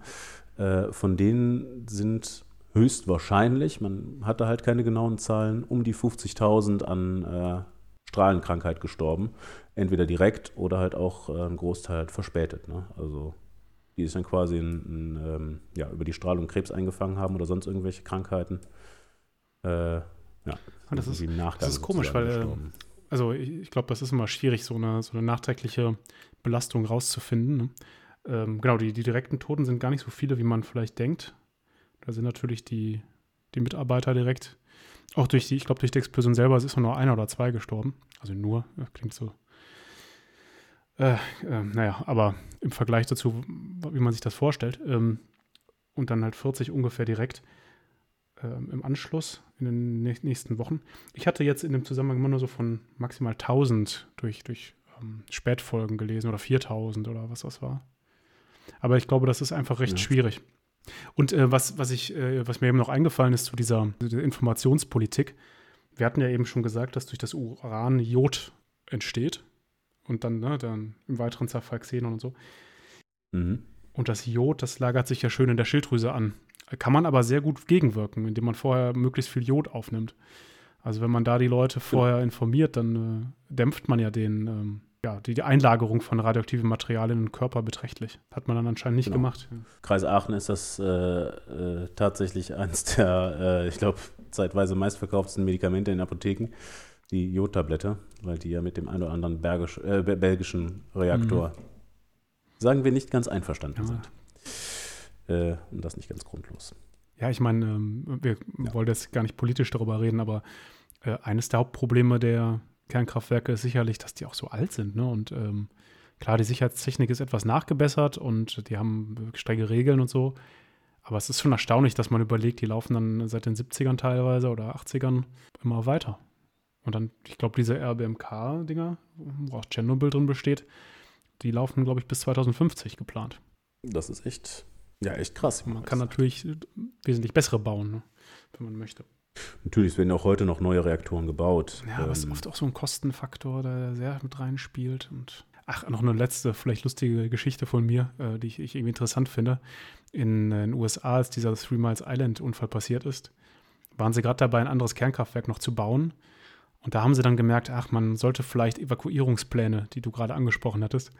äh, von denen sind höchstwahrscheinlich, man hatte halt keine genauen Zahlen, um die 50.000 an äh, Strahlenkrankheit gestorben. Entweder direkt oder halt auch äh, ein Großteil halt verspätet. Ne? Also die ist dann quasi ein, ein, ähm, ja, über die Strahlung Krebs eingefangen haben oder sonst irgendwelche Krankheiten. Äh, ja, Ah, das ist- das ist komisch, weil, gestorben. Also ich, ich glaube, das ist immer schwierig, so eine, so eine nachträgliche Belastung rauszufinden. Ne? Ähm, genau, die, die direkten Toten sind gar nicht so viele, wie man vielleicht denkt. Da sind natürlich die, die Mitarbeiter direkt, auch durch die, ich glaube, durch die Explosion selber ist nur einer oder zwei gestorben. Also nur, klingt so. Äh, äh, naja, aber im Vergleich dazu, wie man sich das vorstellt, ähm, und dann halt 40 ungefähr direkt ähm, im Anschluss in den nä- nächsten Wochen. Ich hatte jetzt in dem Zusammenhang immer nur so von maximal 1000 durch, durch ähm, Spätfolgen gelesen oder 4000 oder was das war. Aber ich glaube, das ist einfach recht Ja. schwierig. Und äh, was, was, ich, äh, was mir eben noch eingefallen ist zu dieser, dieser Informationspolitik, wir hatten ja eben schon gesagt, dass durch das Uran Jod entsteht und dann, ne, dann im weiteren Zerfall Xenon und so. Mhm. Und das Jod, das lagert sich ja schön in der Schilddrüse an. Kann man aber sehr gut gegenwirken, indem man vorher möglichst viel Jod aufnimmt. Also wenn man da die Leute vorher informiert, dann äh, dämpft man ja den, ähm, ja, die, die Einlagerung von radioaktiven Materialien in den Körper beträchtlich. Hat man dann anscheinend nicht Genau. gemacht. Kreis Aachen ist das äh, äh, tatsächlich eins der, äh, ich glaube, zeitweise meistverkauftesten Medikamente in Apotheken, die Jodtablette, weil die ja mit dem einen oder anderen bergisch, äh, be- belgischen Reaktor, sagen wir, nicht ganz einverstanden Ja. sind. Äh, und das nicht ganz grundlos. Ja, ich meine, ähm, wir wollen jetzt gar nicht politisch darüber reden, aber äh, eines der Hauptprobleme der Kernkraftwerke ist sicherlich, dass die auch so alt sind. Ne? Und ähm, klar, die Sicherheitstechnik ist etwas nachgebessert und die haben strenge Regeln und so. Aber es ist schon erstaunlich, dass man überlegt, die laufen dann seit den 70ern teilweise oder 80ern immer weiter. Und dann, ich glaube, diese RBMK-Dinger, wo auch Tschernobyl drin besteht, die laufen, glaube ich, bis 2050 geplant. Das ist echt, ja, echt krass. Man kann natürlich wesentlich bessere bauen, ne? wenn man möchte. Natürlich, es werden auch heute noch neue Reaktoren gebaut. Ja, aber es ist Ähm, oft auch so ein Kostenfaktor, der sehr mit reinspielt. Und ach, noch eine letzte, vielleicht lustige Geschichte von mir, äh, die ich, ich irgendwie interessant finde. In äh, den USA, als dieser Three Miles Island-Unfall passiert ist, waren sie gerade dabei, ein anderes Kernkraftwerk noch zu bauen. Und da haben sie dann gemerkt, ach, man sollte vielleicht Evakuierungspläne, die du gerade angesprochen hattest,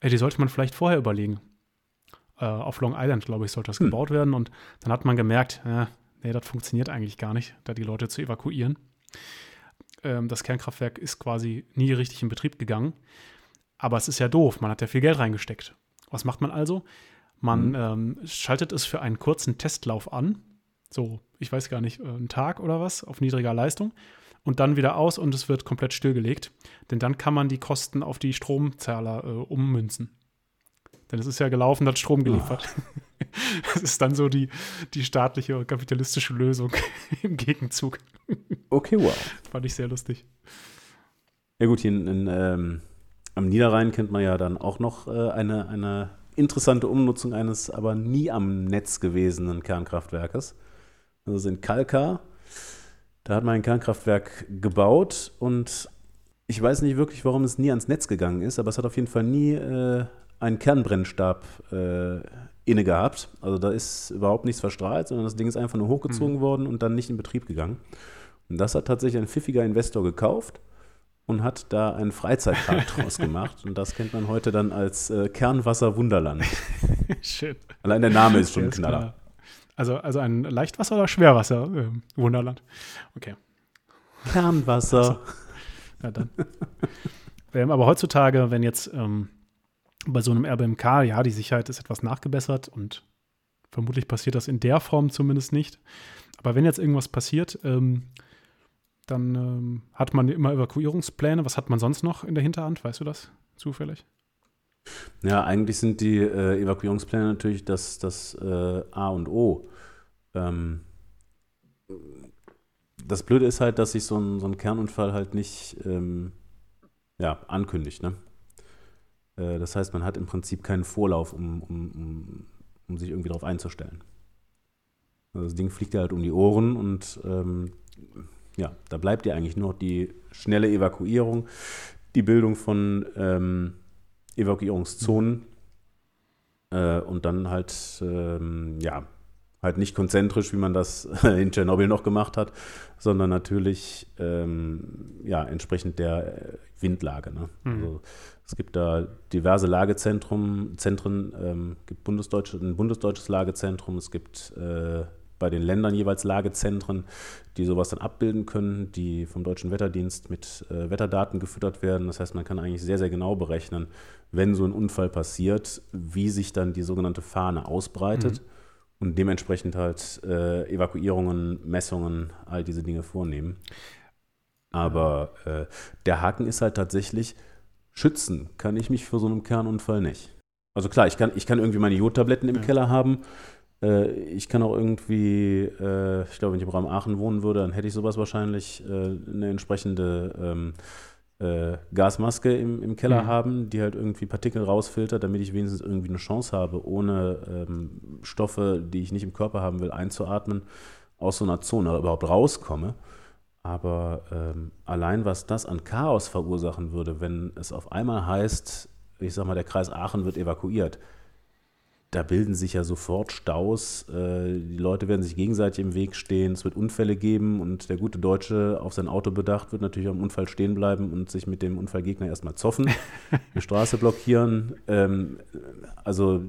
äh, die sollte man vielleicht vorher überlegen. Äh, auf Long Island, glaube ich, sollte das Hm. gebaut werden. Und dann hat man gemerkt, äh, nee, das funktioniert eigentlich gar nicht, da die Leute zu evakuieren. Ähm, das Kernkraftwerk ist quasi nie richtig in Betrieb gegangen. Aber es ist ja doof, man hat ja viel Geld reingesteckt. Was macht man also? Man Mhm. ähm, schaltet es für einen kurzen Testlauf an, so, ich weiß gar nicht, äh, einen Tag oder was, auf niedriger Leistung, und dann wieder aus und es wird komplett stillgelegt. Denn dann kann man die Kosten auf die Stromzahler äh, ummünzen. Denn es ist ja gelaufen, hat Strom geliefert. Das ist dann so die, die staatliche kapitalistische Lösung im Gegenzug. Okay, wow. Fand ich sehr lustig. Ja gut, hier in, in, ähm, am Niederrhein kennt man ja dann auch noch äh, eine, eine interessante Umnutzung eines aber nie am Netz gewesenen Kernkraftwerkes. Das ist in Kalkar. Da hat man ein Kernkraftwerk gebaut und ich weiß nicht wirklich, warum es nie ans Netz gegangen ist, aber es hat auf jeden Fall nie äh, einen Kernbrennstab äh, inne gehabt. Also da ist überhaupt nichts verstrahlt, sondern das Ding ist einfach nur hochgezogen worden und dann nicht in Betrieb gegangen. Und das hat tatsächlich ein pfiffiger Investor gekauft und hat da einen Freizeitpark draus gemacht. Und das kennt man heute dann als äh, Kernwasser Wunderland. Shit. Allein der Name ist schon ein Knaller. klar. Also, also ein Leichtwasser- oder Schwerwasser? Ähm, Wunderland. Okay. Kernwasser. Ja, dann. ähm, aber heutzutage, wenn jetzt ähm, bei so einem RBMK, ja, die Sicherheit ist etwas nachgebessert und vermutlich passiert das in der Form zumindest nicht. Aber wenn jetzt irgendwas passiert, ähm, dann ähm, hat man immer Evakuierungspläne. Was hat man sonst noch in der Hinterhand? Weißt du das zufällig? Ja, eigentlich sind die äh, Evakuierungspläne natürlich das, das äh, A und O. Ähm, das Blöde ist halt, dass sich so ein, so ein Kernunfall halt nicht ähm, ja, ankündigt. Ne? Äh, das heißt, man hat im Prinzip keinen Vorlauf, um, um, um, um sich irgendwie darauf einzustellen. Also das Ding fliegt dir halt um die Ohren und ähm, ja, da bleibt dir eigentlich nur noch die schnelle Evakuierung, die Bildung von ähm, Evakuierungszonen äh, und dann halt, ähm, ja, halt nicht konzentrisch, wie man das in Tschernobyl noch gemacht hat, sondern natürlich, ähm, ja, entsprechend der äh, Windlage. Ne? Mhm. Also, es gibt da diverse Lagezentren, Zentren, ähm, gibt bundesdeutsche, ein bundesdeutsches Lagezentrum, es gibt äh, bei den Ländern jeweils Lagezentren, die sowas dann abbilden können, die vom Deutschen Wetterdienst mit äh, Wetterdaten gefüttert werden. Das heißt, man kann eigentlich sehr, sehr genau berechnen, wenn so ein Unfall passiert, wie sich dann die sogenannte Fahne ausbreitet und dementsprechend halt äh, Evakuierungen, Messungen, all diese Dinge vornehmen. Aber äh, der Haken ist halt tatsächlich, schützen kann ich mich vor so einem Kernunfall nicht. Also klar, ich kann, ich kann irgendwie meine Jodtabletten im Ja. Keller haben. Äh, ich kann auch irgendwie, äh, ich glaube, wenn ich im Raum Aachen wohnen würde, dann hätte ich sowas wahrscheinlich, äh, eine entsprechende ähm, äh, Gasmaske im, im Keller Mhm. haben, die halt irgendwie Partikel rausfiltert, damit ich wenigstens irgendwie eine Chance habe, ohne ähm, Stoffe, die ich nicht im Körper haben will, einzuatmen, aus so einer Zone oder überhaupt rauskomme. Aber ähm, allein was das an Chaos verursachen würde, wenn es auf einmal heißt, ich sag mal, der Kreis Aachen wird evakuiert, da bilden sich ja sofort Staus, äh, die Leute werden sich gegenseitig im Weg stehen, es wird Unfälle geben und der gute Deutsche auf sein Auto bedacht wird natürlich am Unfall stehen bleiben und sich mit dem Unfallgegner erstmal zoffen, die Straße blockieren. Ähm, also,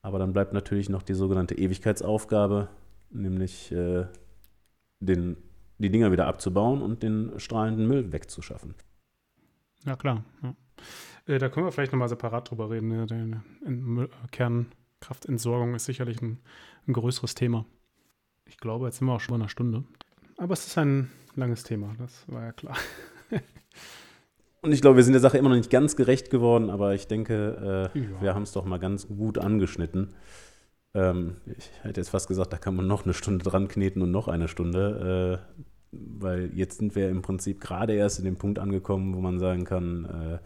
aber dann bleibt natürlich noch die sogenannte Ewigkeitsaufgabe, nämlich äh, den, die Dinger wieder abzubauen und den strahlenden Müll wegzuschaffen. Ja, klar. Ja. Äh, da können wir vielleicht nochmal separat drüber reden. Ne? Der, in, Müll- Kernkraftentsorgung ist sicherlich ein, ein größeres Thema. Ich glaube, jetzt sind wir auch schon bei einer Stunde. Aber es ist ein langes Thema, das war ja klar. Und ich glaube, wir sind der Sache immer noch nicht ganz gerecht geworden, aber ich denke, äh, Ja. wir haben es doch mal ganz gut angeschnitten. Ähm, ich hätte jetzt fast gesagt, da kann man noch eine Stunde dran kneten und noch eine Stunde, äh, weil jetzt sind wir im Prinzip gerade erst in dem Punkt angekommen, wo man sagen kann, äh,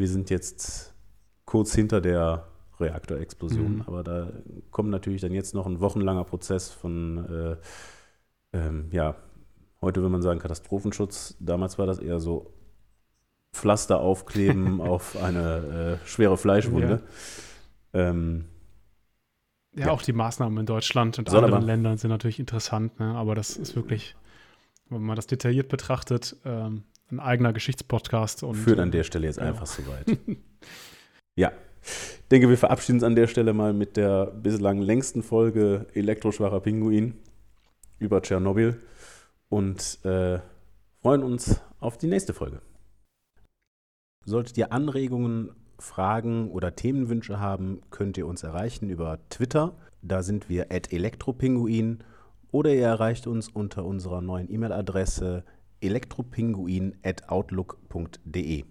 wir sind jetzt kurz hinter der Reaktorexplosion, Mhm. aber da kommt natürlich dann jetzt noch ein wochenlanger Prozess von, äh, ähm, ja, heute würde man sagen Katastrophenschutz, damals war das eher so Pflaster aufkleben auf eine äh, schwere Fleischwunde. Ähm, Ja, Ja. auch die Maßnahmen in Deutschland und Soll anderen aber- Ländern sind natürlich interessant, ne? aber das ist wirklich, wenn man das detailliert betrachtet, ähm, ein eigener Geschichtspodcast. Und, führt an äh, der Stelle jetzt ja. einfach so weit. ja, ich denke, wir verabschieden uns an der Stelle mal mit der bislang längsten Folge Elektroschwacher Pinguin über Tschernobyl und äh, freuen uns auf die nächste Folge. Solltet ihr Anregungen, Fragen oder Themenwünsche haben, könnt ihr uns erreichen über Twitter. Da sind wir at elektropinguin oder ihr erreicht uns unter unserer neuen E-Mail-Adresse elektropinguin at outlook.de.